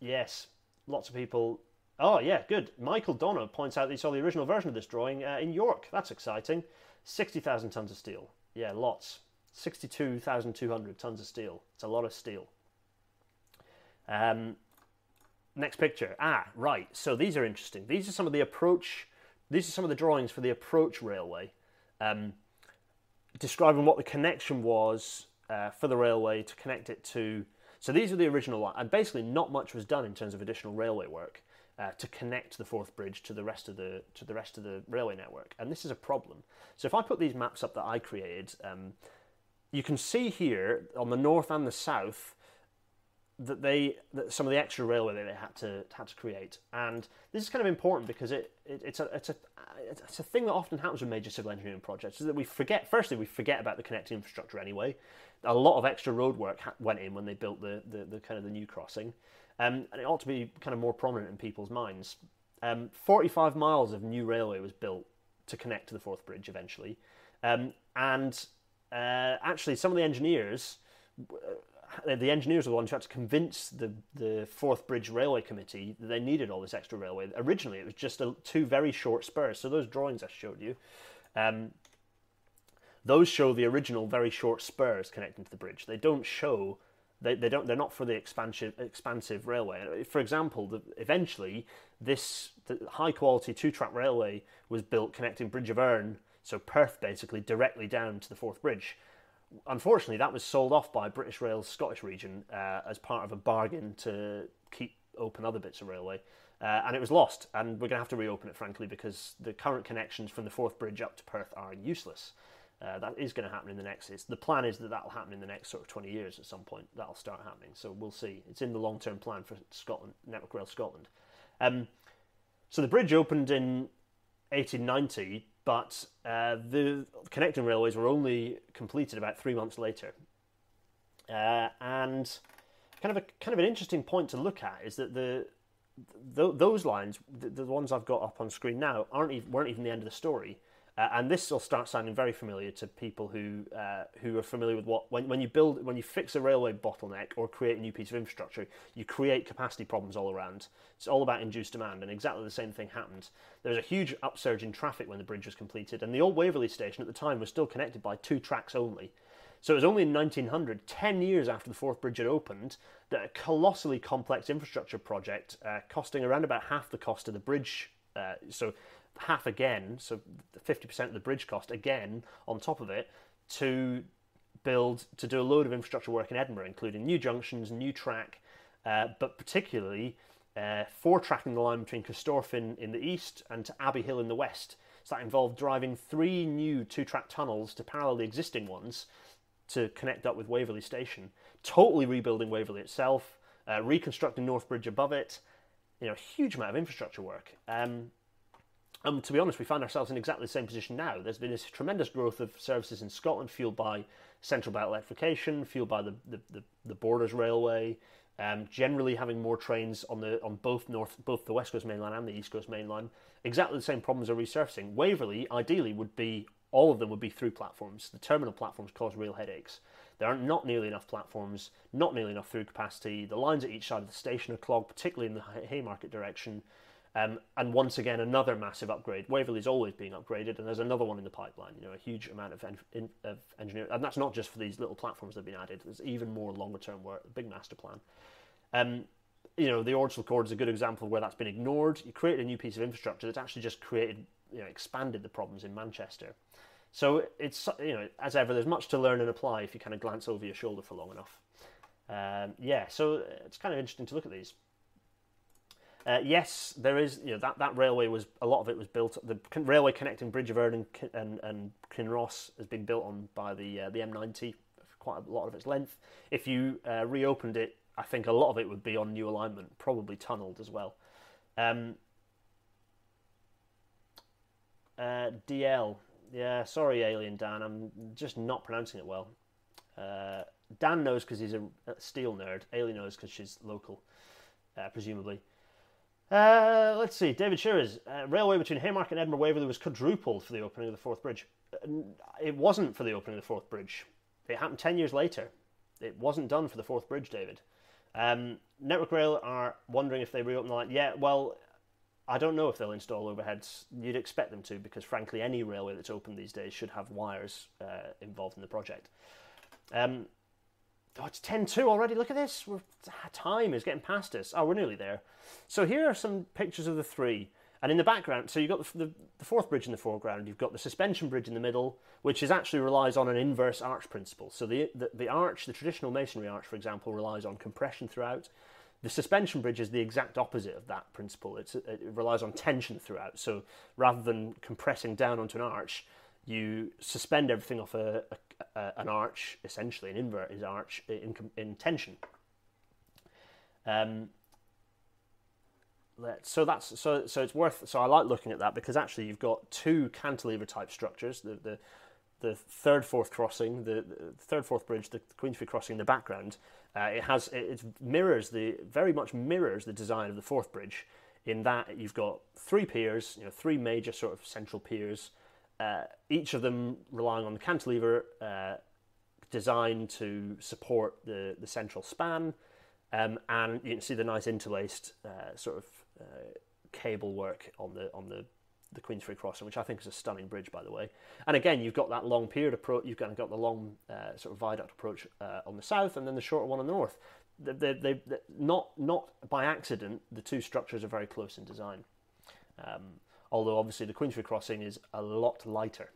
A: yes, lots of people. Oh yeah, good. Michael Donner points out that he saw the original version of this drawing uh, in York. That's exciting. Sixty thousand tons of steel. Yeah, lots. Sixty-two thousand two hundred tons of steel. It's a lot of steel. Um, next picture. Ah, right. So these are interesting. These are some of the approach. These are some of the drawings for the approach railway, um, describing what the connection was uh, for the railway to connect it to. So these are the original, and basically not much was done in terms of additional railway work uh, to connect the Forth Bridge to the rest of the to the rest of the railway network, and this is a problem. So if I put these maps up that I created, um, you can see here on the north and the south that they that some of the extra railway that they had to had to create, and this is kind of important because it, it it's a it's a it's a thing that often happens with major civil engineering projects is that we forget. Firstly, we forget about the connecting infrastructure anyway. A lot of extra road work went in when they built the, the, the kind of the new crossing, um, and it ought to be kind of more prominent in people's minds. Um, 45 miles of new railway was built to connect to the Forth Bridge eventually, um, and uh, actually some of the engineers the engineers were the ones who had to convince the, the Forth Bridge Railway Committee that they needed all this extra railway. Originally, it was just a, two very short spurs. So those drawings I showed you, um, those show the original very short spurs connecting to the bridge. They don't show they, they don't they're not for the expansive expansive railway. For example, the, eventually this high quality two track railway was built connecting Bridge of Earn, so Perth basically directly down to the Forth Bridge unfortunately, that was sold off by British Rail's Scottish region uh, as part of a bargain to keep open other bits of railway. Uh, and it was lost, and we're going to have to reopen it, frankly, because the current connections from the Forth Bridge up to Perth are useless. Uh, that is going to happen in the next. It's, the plan is that that will happen in the next sort of 20 years at some point. That'll start happening. So we'll see. It's in the long term plan for Scotland, Network Rail Scotland. Um, so the bridge opened in 1890 but uh, the connecting railways were only completed about three months later. Uh, and kind of a kind of an interesting point to look at is that the th- those lines, the, the, ones I've got up on screen now, aren't even, weren't even the end of the story. Uh, and this will start sounding very familiar to people who uh, who are familiar with what when, when you build when you fix a railway bottleneck or create a new piece of infrastructure, you create capacity problems all around. It's all about induced demand, and exactly the same thing happened. There was a huge upsurge in traffic when the bridge was completed, and the old Waverley station at the time was still connected by two tracks only. So it was only in 1900, 10 years after the Forth Bridge had opened, that a colossally complex infrastructure project, uh, costing around about half the cost of the bridge, uh, so half again, so 50% of the bridge cost again on top of it, to build, to do a load of infrastructure work in Edinburgh, including new junctions, new track, uh, but particularly uh, for tracking the line between Corstorphine in the east and to Abbey Hill in the west. So that involved driving three new two track tunnels to parallel the existing ones to connect up with Waverley Station, totally rebuilding Waverley itself, uh, reconstructing North Bridge above it. You know, a huge amount of infrastructure work. Um, and to be honest, we find ourselves in exactly the same position now. There's been this tremendous growth of services in Scotland, fueled by Central Belt electrification, fueled by the, the, the, the Borders Railway, um, generally having more trains on the on both north, both the West Coast Main Line and the East Coast Main Line. Exactly the same problems are resurfacing. Waverley, ideally, would be all of them would be through platforms. The terminal platforms cause real headaches. There are not nearly enough platforms, not nearly enough through capacity. The lines at each side of the station are clogged, particularly in the Haymarket direction. Um, and once again, another massive upgrade. Waverley's always being upgraded, and there's another one in the pipeline. You know, a huge amount of, en- in, of engineering, and that's not just for these little platforms that have been added. There's even more longer term work, big master plan. Um, you know, the Ordsall Chord is a good example of where that's been ignored. You created a new piece of infrastructure that's actually just created, you know, expanded the problems in Manchester. So it's you know as ever, there's much to learn and apply if you kind of glance over your shoulder for long enough. Um, yeah, so it's kind of interesting to look at these. Uh, yes, there is. You know that, that railway was a lot of it was built. The railway connecting Bridge of Earn and, and, and Kinross has been built on by the uh, the M90 for quite a lot of its length. If you uh, reopened it, I think a lot of it would be on new alignment, probably tunnelled as well. Um, uh, DL, yeah, sorry, Alien Dan, I'm just not pronouncing it well. Uh, Dan knows because he's a, a, steel nerd. Alien knows because she's local, uh, presumably. Uh, let's see. David Shearers. Uh, railway between Haymarket and Edinburgh Waverley was quadrupled for the opening of the Forth Bridge. Uh, it wasn't for the opening of the Forth Bridge. It happened 10 years later. It wasn't done for the Forth Bridge, David. Um, Network Rail are wondering if they reopen the line. Yeah, well, I don't know if they'll install overheads. You'd expect them to, because frankly, any railway that's open these days should have wires uh, involved in the project. Um, oh, it's 10 2 already. Look at this. We're, ah, time is getting past us. Oh, we're nearly there. So here are some pictures of the three. And in the background, so you've got the, the, the, Forth bridge in the foreground, you've got the suspension bridge in the middle, which is actually relies on an inverse arch principle. So the, the, the arch, the traditional masonry arch, for example, relies on compression throughout. The suspension bridge is the exact opposite of that principle. It's, it relies on tension throughout. So rather than compressing down onto an arch, you suspend everything off a, a, a an arch, essentially an invert is arch, in, in tension. Um, so that's so so it's worth so I like looking at that because actually you've got two cantilever type structures the the the third Forth crossing the, the third Forth bridge the Queensferry crossing in the background uh, it has it, it, mirrors the very much mirrors the design of the Forth bridge in that you've got three piers you know three major sort of central piers uh, each of them relying on the cantilever uh, designed to support the the central span um, and you can see the nice interlaced uh, sort of uh, cable work on the on the the Queensferry crossing, which I think is a stunning bridge, by the way. And again, you've got that long period approach. You've kind of got the long uh, sort of viaduct approach uh, on the south, and then the shorter one on the north. They, they, they, not not by accident, the two structures are very close in design. Um, although obviously the Queensferry crossing is a lot lighter.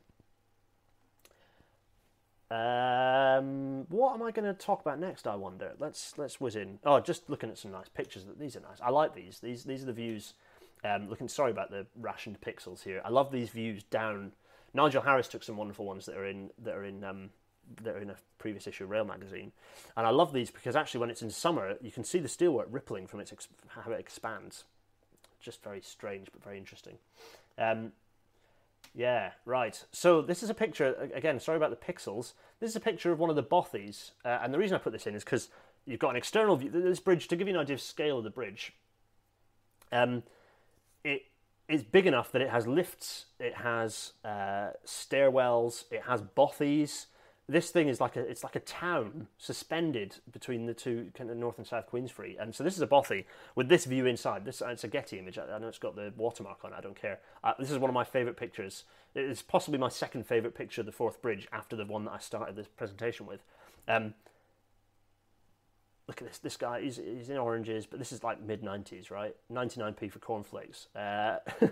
A: Um, what am I going to talk about next? I wonder. Let's let's whiz in. Oh, just looking at some nice pictures. These are nice. I like these. These these are the views. Um, looking. Sorry about the rationed pixels here. I love these views down. Nigel Harris took some wonderful ones that are in that are in um, that are in a previous issue of Rail magazine, and I love these because actually when it's in summer, you can see the steelwork rippling from its how it expands. Just very strange, but very interesting. Um, yeah, right. So this is a picture, again, sorry about the pixels. This is a picture of one of the bothies. Uh, and the reason I put this in is because you've got an external view. This bridge, to give you an idea of scale of the bridge, um, it is big enough that it has lifts, it has uh, stairwells, it has bothies, this thing is like a it's like a town suspended between the two kind of north and south Queensferry, and so this is a bothy with this view inside. This it's a Getty image. I, know it's got the watermark on. it. I don't care. Uh, this is one of my favourite pictures. It's possibly my second favourite picture of the Forth Bridge after the one that I started this presentation with. Um, look at this. This guy, he's, he's in oranges, but this is like mid 90s, right? 99p for cornflakes. Uh, *laughs*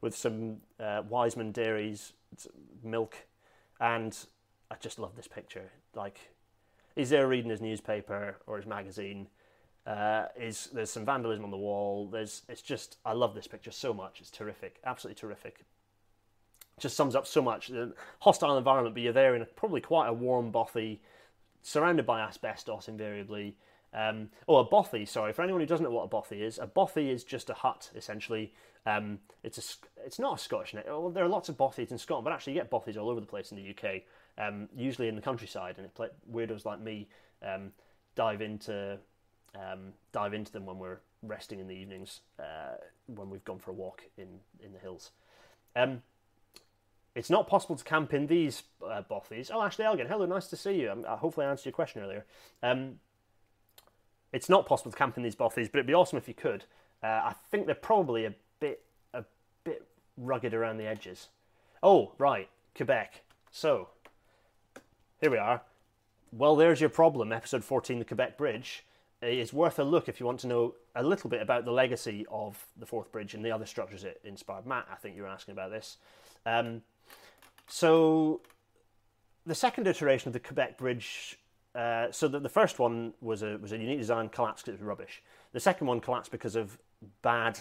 A: with some uh, Wiseman dairies, milk, and I just love this picture. Like, is there reading his newspaper or his magazine? Uh, is there's some vandalism on the wall? There's it's just I love this picture so much. It's terrific, absolutely terrific. Just sums up so much. The hostile environment, but you're there in a, probably quite a warm bothy, surrounded by asbestos invariably. Um, oh, a bothy. Sorry for anyone who doesn't know what a bothy is. A bothy is just a hut essentially. Um, it's a it's not a Scottish name. Well, there are lots of bothies in Scotland, but actually you get bothies all over the place in the UK um, usually in the countryside, and it weirdos like me um, dive into um, dive into them when we're resting in the evenings uh, when we've gone for a walk in in the hills. Um, it's not possible to camp in these uh, bothies. Oh, Ashley Elgin, hello, nice to see you. Um, hopefully, I answered your question earlier. It's not possible to camp in these bothies, but it'd be awesome if you could. Uh, I think they're probably a bit a bit rugged around the edges. Oh, right, Quebec. So, here we are. Well, there's your problem, episode 14, the Quebec Bridge. It's worth a look if you want to know a little bit about the legacy of the Forth Bridge and the other structures it inspired. Matt, I think you were asking about this. Um, so the second iteration of the Quebec Bridge. Uh, so the, the first one was a was a unique design collapsed because it was rubbish. The second one collapsed because of bad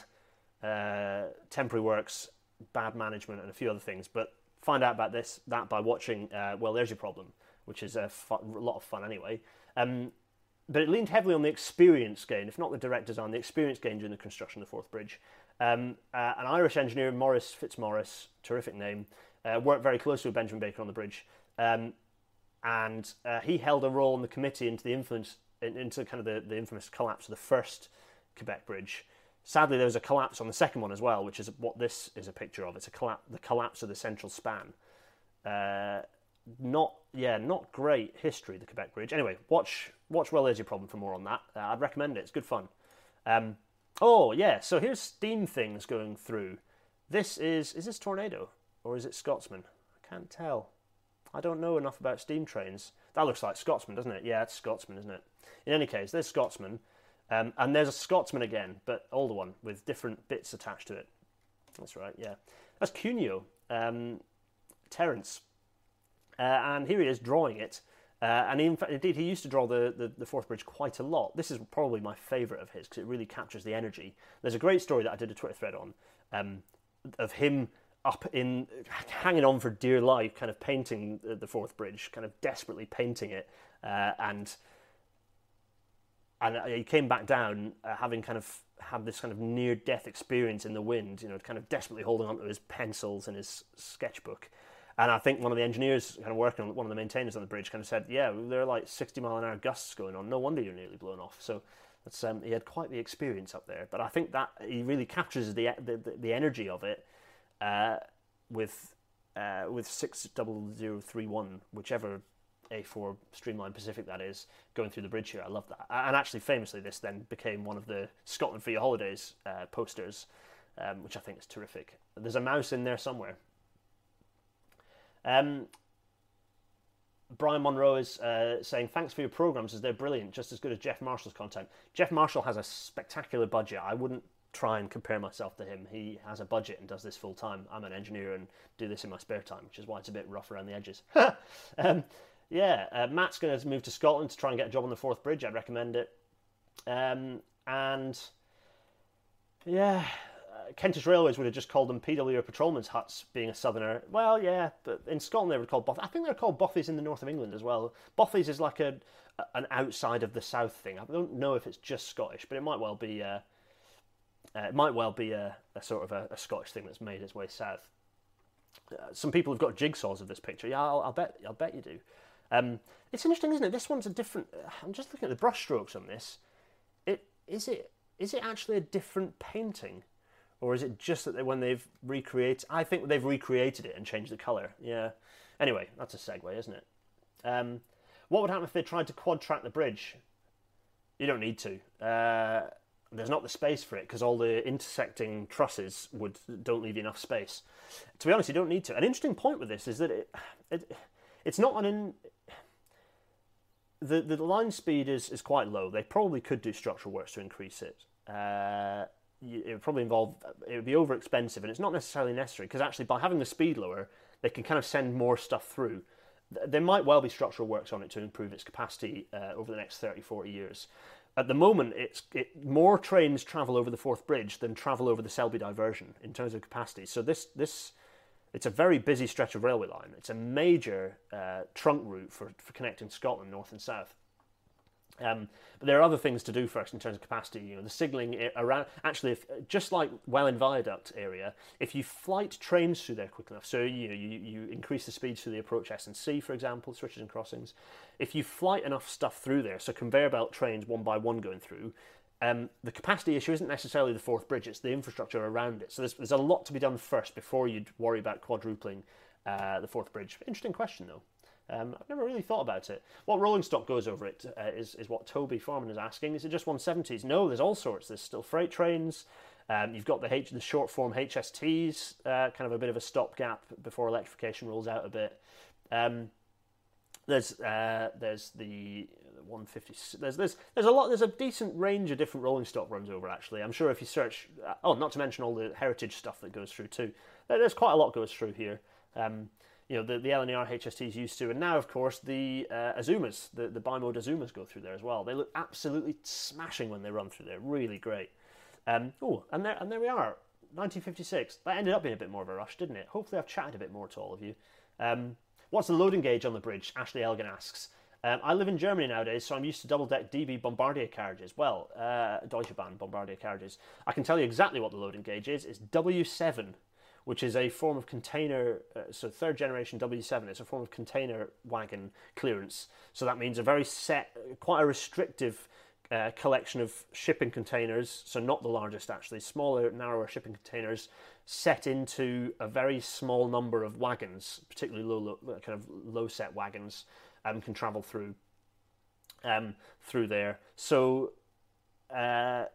A: uh, temporary works, bad management, and a few other things. But find out about this that by watching. Uh, well, there's your problem, which is a, a lot of fun anyway. Um, but it leaned heavily on the experience gain, if not the direct design, the experience gain during the construction of the Forth Bridge. Um, uh, an Irish engineer, Maurice Fitzmaurice, terrific name, uh, worked very closely with Benjamin Baker on the bridge, um, and uh, he held a role in the committee into the influence into kind of the, the infamous collapse of the first Quebec Bridge. Sadly, there was a collapse on the second one as well, which is what this is a picture of. It's a colla- the collapse of the central span. Uh, not yeah, not great history the Quebec Bridge. Anyway, watch watch Well There's Your Problem for more on that. Uh, I'd recommend it. It's good fun. Um, oh yeah, so here's steam things going through. This is is this Tornado or is it Scotsman? I can't tell. I don't know enough about steam trains. That looks like Scotsman, doesn't it? Yeah, it's Scotsman, isn't it? In any case, there's Scotsman, um, and there's a Scotsman again, but older one with different bits attached to it. That's right. Yeah, that's Cuneo. Um, Terence uh, and here he is drawing it. Uh, and in fact, indeed, he used to draw the, the, the Forth Bridge quite a lot. This is probably my favourite of his because it really captures the energy. There's a great story that I did a Twitter thread on um, of him up in hanging on for dear life, kind of painting the, the Forth Bridge, kind of desperately painting it, uh, and and he came back down uh, having kind of had this kind of near death experience in the wind, you know, kind of desperately holding on to his pencils and his sketchbook. And I think one of the engineers kind of working on one of the maintainers on the bridge kind of said, "Yeah, there are like 60 mile an hour gusts going on. No wonder you're nearly blown off." So that's um, he had quite the experience up there. But I think that he really captures the the, the, energy of it uh, with uh, with six double zero three one, whichever A4 Streamline Pacific that is, going through the bridge here. I love that. And actually, famously, this then became one of the Scotland for Your Holidays uh, posters, um, which I think is terrific. There's a mouse in there somewhere. Um, Brian Monroe is uh, saying, thanks for your programs as they're brilliant, just as good as Geoff Marshall's content. Geoff Marshall has a spectacular budget. I wouldn't try and compare myself to him. He has a budget and does this full time. I'm an engineer and do this in my spare time, which is why it's a bit rough around the edges. *laughs* um, yeah, uh, Matt's going to move to Scotland to try and get a job on the Forth Bridge. I'd recommend it. Um, and yeah, Kentish Railways would have just called them PW patrolmen's huts, being a southerner. Well, yeah, but in Scotland they were called Both. I think they're called bothies in the north of England as well. Bothies is like a an outside of the south thing. I don't know if it's just Scottish, but it might well be. Uh, uh, it might well be a, a sort of a, a, Scottish thing that's made its way south. Uh, some people have got jigsaws of this picture. Yeah, I'll, I'll bet. I'll bet you do. Um, it's interesting, isn't it? This one's a different. I'm just looking at the brushstrokes on this. It is it is it actually a different painting? Or is it just that they, when they've recreated? I think they've recreated it and changed the color. Yeah. Anyway, that's a segue, isn't it? Um, what would happen if they tried to quad track the bridge? You don't need to. Uh, there's not the space for it because all the intersecting trusses would don't leave you enough space. To be honest, you don't need to. An interesting point with this is that it, it it's not an in, the the line speed is, is quite low. They probably could do structural works to increase it. Uh, it would probably involve it would be over expensive and it's not necessarily necessary because actually by having the speed lower they can kind of send more stuff through. There might well be structural works on it to improve its capacity uh, over the next 30 40 years. At the moment it's it, more trains travel over the Forth Bridge than travel over the Selby diversion in terms of capacity. So this this it's a very busy stretch of railway line. It's a major uh, trunk route for, for connecting Scotland north and south um, but there are other things to do first in terms of capacity. You know, the signalling around. Actually, if, just like Welwyn Viaduct area, if you flight trains through there quick enough, so you know, you, you increase the speeds through the approach S and C, for example, switches and crossings. If you flight enough stuff through there, so conveyor belt trains one by one going through, um, the capacity issue isn't necessarily the Forth Bridge; it's the infrastructure around it. So there's, there's a lot to be done first before you'd worry about quadrupling uh, the Forth Bridge. Interesting question, though. Um, I've never really thought about it. What rolling stock goes over it uh, is is what Toby Foreman is asking. Is it just 170s? No, there's all sorts. There's still freight trains. Um, you've got the H, the short form HSTs, uh, kind of a bit of a stopgap before electrification rolls out a bit. Um, there's uh, there's the 150. There's there's there's a lot. There's a decent range of different rolling stock runs over. Actually, I'm sure if you search. Uh, oh, not to mention all the heritage stuff that goes through too. There's quite a lot goes through here. Um, you know the, the LNER HSTs used to, and now of course the uh, Azumas, the the bimode Azumas go through there as well. They look absolutely smashing when they run through there, really great. Um, oh, and there and there we are, 1956. That ended up being a bit more of a rush, didn't it? Hopefully, I've chatted a bit more to all of you. Um, what's the loading gauge on the bridge? Ashley Elgin asks. Um, I live in Germany nowadays, so I'm used to double deck DB Bombardier carriages. Well, uh, Deutsche Bahn Bombardier carriages. I can tell you exactly what the loading gauge is. It's W7 which is a form of container, uh, so third generation W7, it's a form of container wagon clearance. So that means a very set, quite a restrictive uh, collection of shipping containers, so not the largest actually, smaller, narrower shipping containers set into a very small number of wagons, particularly low, low kind of low set wagons, um, can travel through um, through there. So uh,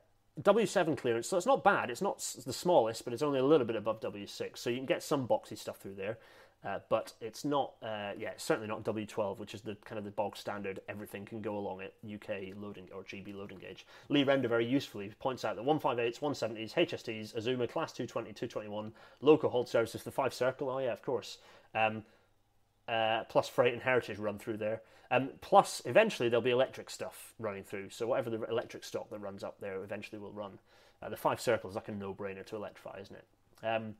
A: W7 clearance, so it's not bad. It's not the smallest, but it's only a little bit above W6, so you can get some boxy stuff through there. Uh, but it's not, uh, yeah, it's certainly not W12, which is the kind of the bog standard. Everything can go along it. UK loading or GB loading gauge. Lee Render very usefully points out that 158s, 170s, HSTs, Azuma Class 220, 221, local hold services, the Fife Circle. Oh yeah, of course. Um, uh, plus freight and heritage run through there. Um, plus, eventually there'll be electric stuff running through. So whatever the electric stock that runs up there eventually will run. Uh, the Fife Circles like a no-brainer to electrify, isn't it? Um,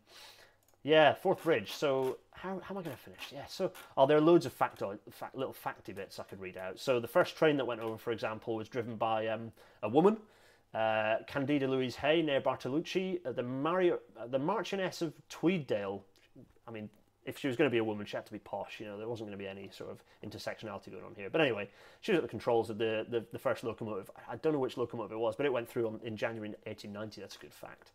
A: yeah, Forth Bridge. So how, how am I going to finish? Yeah. So oh, there are loads of facto, fact, little facty bits I could read out. So the first train that went over, for example, was driven by um, a woman. Uh, Candida Louise Hay near Bartolucci, uh, the, Mario, the Marchioness of Tweeddale. I mean, if she was going to be a woman, she had to be posh. You know, there wasn't going to be any sort of intersectionality going on here. But anyway, she was at the controls of the, the, the first locomotive. I don't know which locomotive it was, but it went through on, in January 1890. That's a good fact.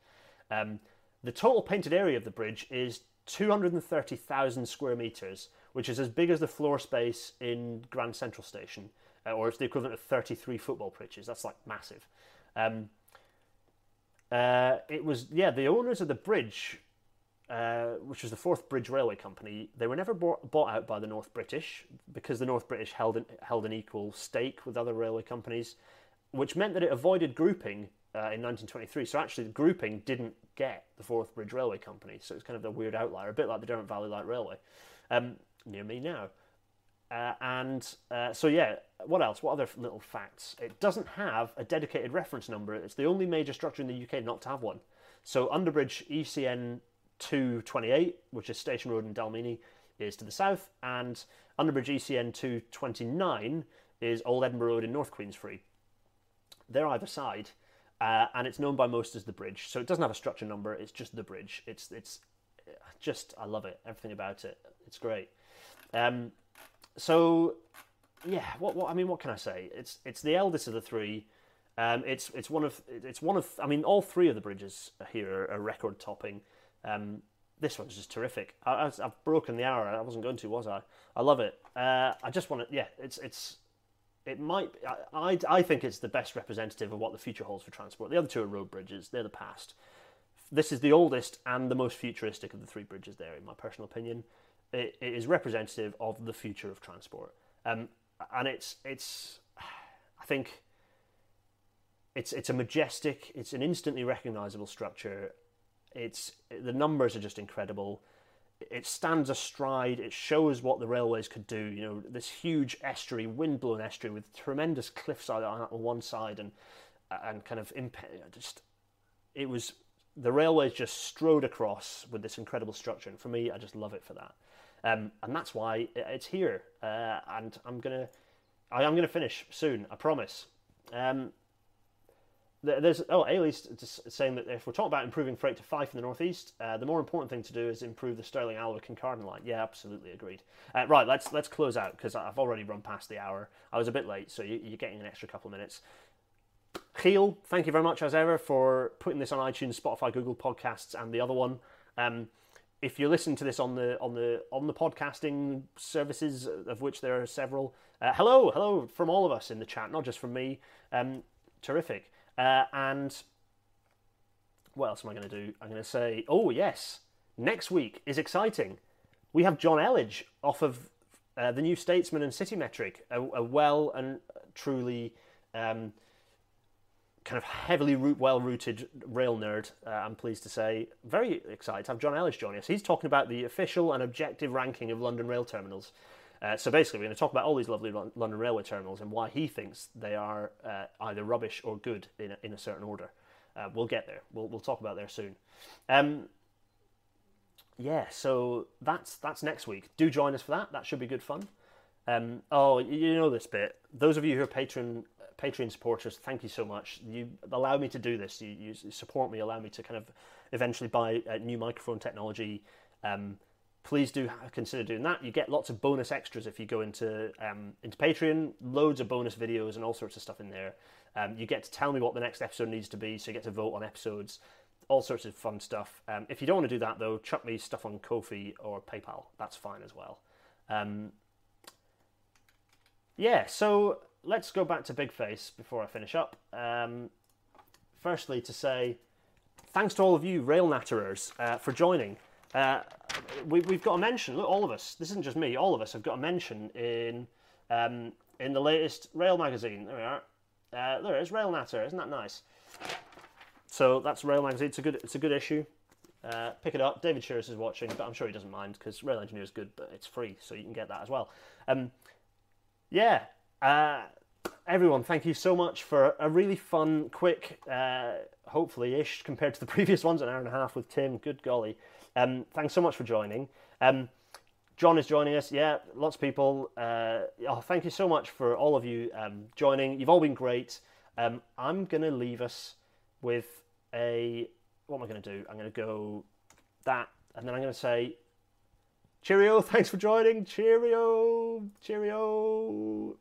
A: Um, the total painted area of the bridge is 230,000 square meters, which is as big as the floor space in Grand Central Station, uh, or it's the equivalent of 33 football pitches. That's like massive. Um, uh, it was yeah. The owners of the bridge uh, which was the Forth Bridge Railway Company, they were never bought, bought out by the North British because the North British held an, held an equal stake with other railway companies, which meant that it avoided grouping uh, in 1923. So actually, the grouping didn't get the Forth Bridge Railway Company. So it's kind of a weird outlier, a bit like the Derwent Valley Light Railway, um, near me now. Uh, and uh, so, yeah, what else? What other little facts? It doesn't have a dedicated reference number. It's the only major structure in the UK not to have one. So, Underbridge ECN 228, which is Station Road in Dalmeny, is to the south, and Underbridge ECN 229 is Old Edinburgh Road in North Queensferry. They're either side, uh, and it's known by most as the bridge. So it doesn't have a structure number. It's just the bridge. It's it's just I love it. Everything about it. It's great. Um, so yeah, what what I mean, what can I say? It's it's the eldest of the three. Um, it's it's one of it's one of I mean all three of the bridges here are, are record topping. Um, this one's just terrific. I, have broken the hour. I wasn't going to, was I? I love it. Uh, I just want to. Yeah, it's it's. It might. I, I I think it's the best representative of what the future holds for transport. The other two are road bridges. They're the past. This is the oldest and the most futuristic of the three bridges. There, in my personal opinion, it, it is representative of the future of transport. Um, and it's it's. I think. It's it's a majestic. It's an instantly recognizable structure it's the numbers are just incredible. It stands astride. It shows what the railways could do. You know, this huge estuary, wind-blown estuary with tremendous cliffs on one side and and kind of imp- just it was the railways just strode across with this incredible structure. And for me, I just love it for that. Um, and that's why it's here. Uh, and I'm gonna, I am gonna finish soon. I promise. Um, there's oh Ailey's just saying that if we're talking about improving freight to Fife in the northeast, uh, the more important thing to do is improve the Stirling Alloa and Carden line. Yeah, absolutely agreed. Uh, right, let's let's close out because I've already run past the hour. I was a bit late, so you, are getting an extra couple of minutes. Giel, thank you very much as ever for putting this on iTunes, Spotify, Google Podcasts, and the other one. Um, if you listen to this on the on the on the podcasting services, of which there are several, uh, hello, hello from all of us in the chat, not just from me. Um, terrific. Uh, and what else am I going to do? I'm going to say, oh, yes, next week is exciting. We have John Elledge off of uh, the New Statesman and City Metric, a, a well and truly um, kind of heavily root, well-rooted rail nerd, uh, I'm pleased to say. Very excited to have John Ellis join us. He's talking about the official and objective ranking of London rail terminals. Uh, so basically, we're going to talk about all these lovely London railway terminals and why he thinks they are uh, either rubbish or good in a, in a certain order. Uh, we'll get there. We'll, we'll talk about there soon. Um, yeah, so that's that's next week. Do join us for that. That should be good fun. Um, oh, you know this bit. Those of you who are patron Patreon supporters, thank you so much. You allow me to do this. You, you support me, allow me to kind of eventually buy uh, new microphone technology. Um, please do consider doing that. You get lots of bonus extras if you go into um, into Patreon. Loads of bonus videos and all sorts of stuff in there. Um, you get to tell me what the next episode needs to be, so you get to vote on episodes. All sorts of fun stuff. Um, if you don't want to do that though, chuck me stuff on Ko-fi or PayPal. That's fine as well. Um, yeah, so let's go back to Big Face before I finish up. Um, firstly, to say thanks to all of you rail natterers uh, for joining. Uh, we, have got a mention. Look, all of us. This isn't just me. All of us have got a mention in um, in the latest Rail magazine. There we are. Uh, there it is. Rail Natter. Isn't that nice? So that's Rail magazine. It's a good. It's a good issue. Uh, pick it up. David Shirres is watching, but I'm sure he doesn't mind because Rail Engineer is good, but it's free, so you can get that as well. Um, yeah, uh, everyone, thank you so much for a really fun, quick, uh, hopefully ish compared to the *laughs* previous ones, an hour and a half with Tim. Good golly. Um, thanks so much for joining. Um, John is joining us. Yeah, lots of people. Uh, oh, thank you so much for all of you um, joining. You've all been great. Um, I'm going to leave us with a. What am I going to do? I'm going to go that, and then I'm going to say, Cheerio, *laughs* thanks for joining. Cheerio, cheerio.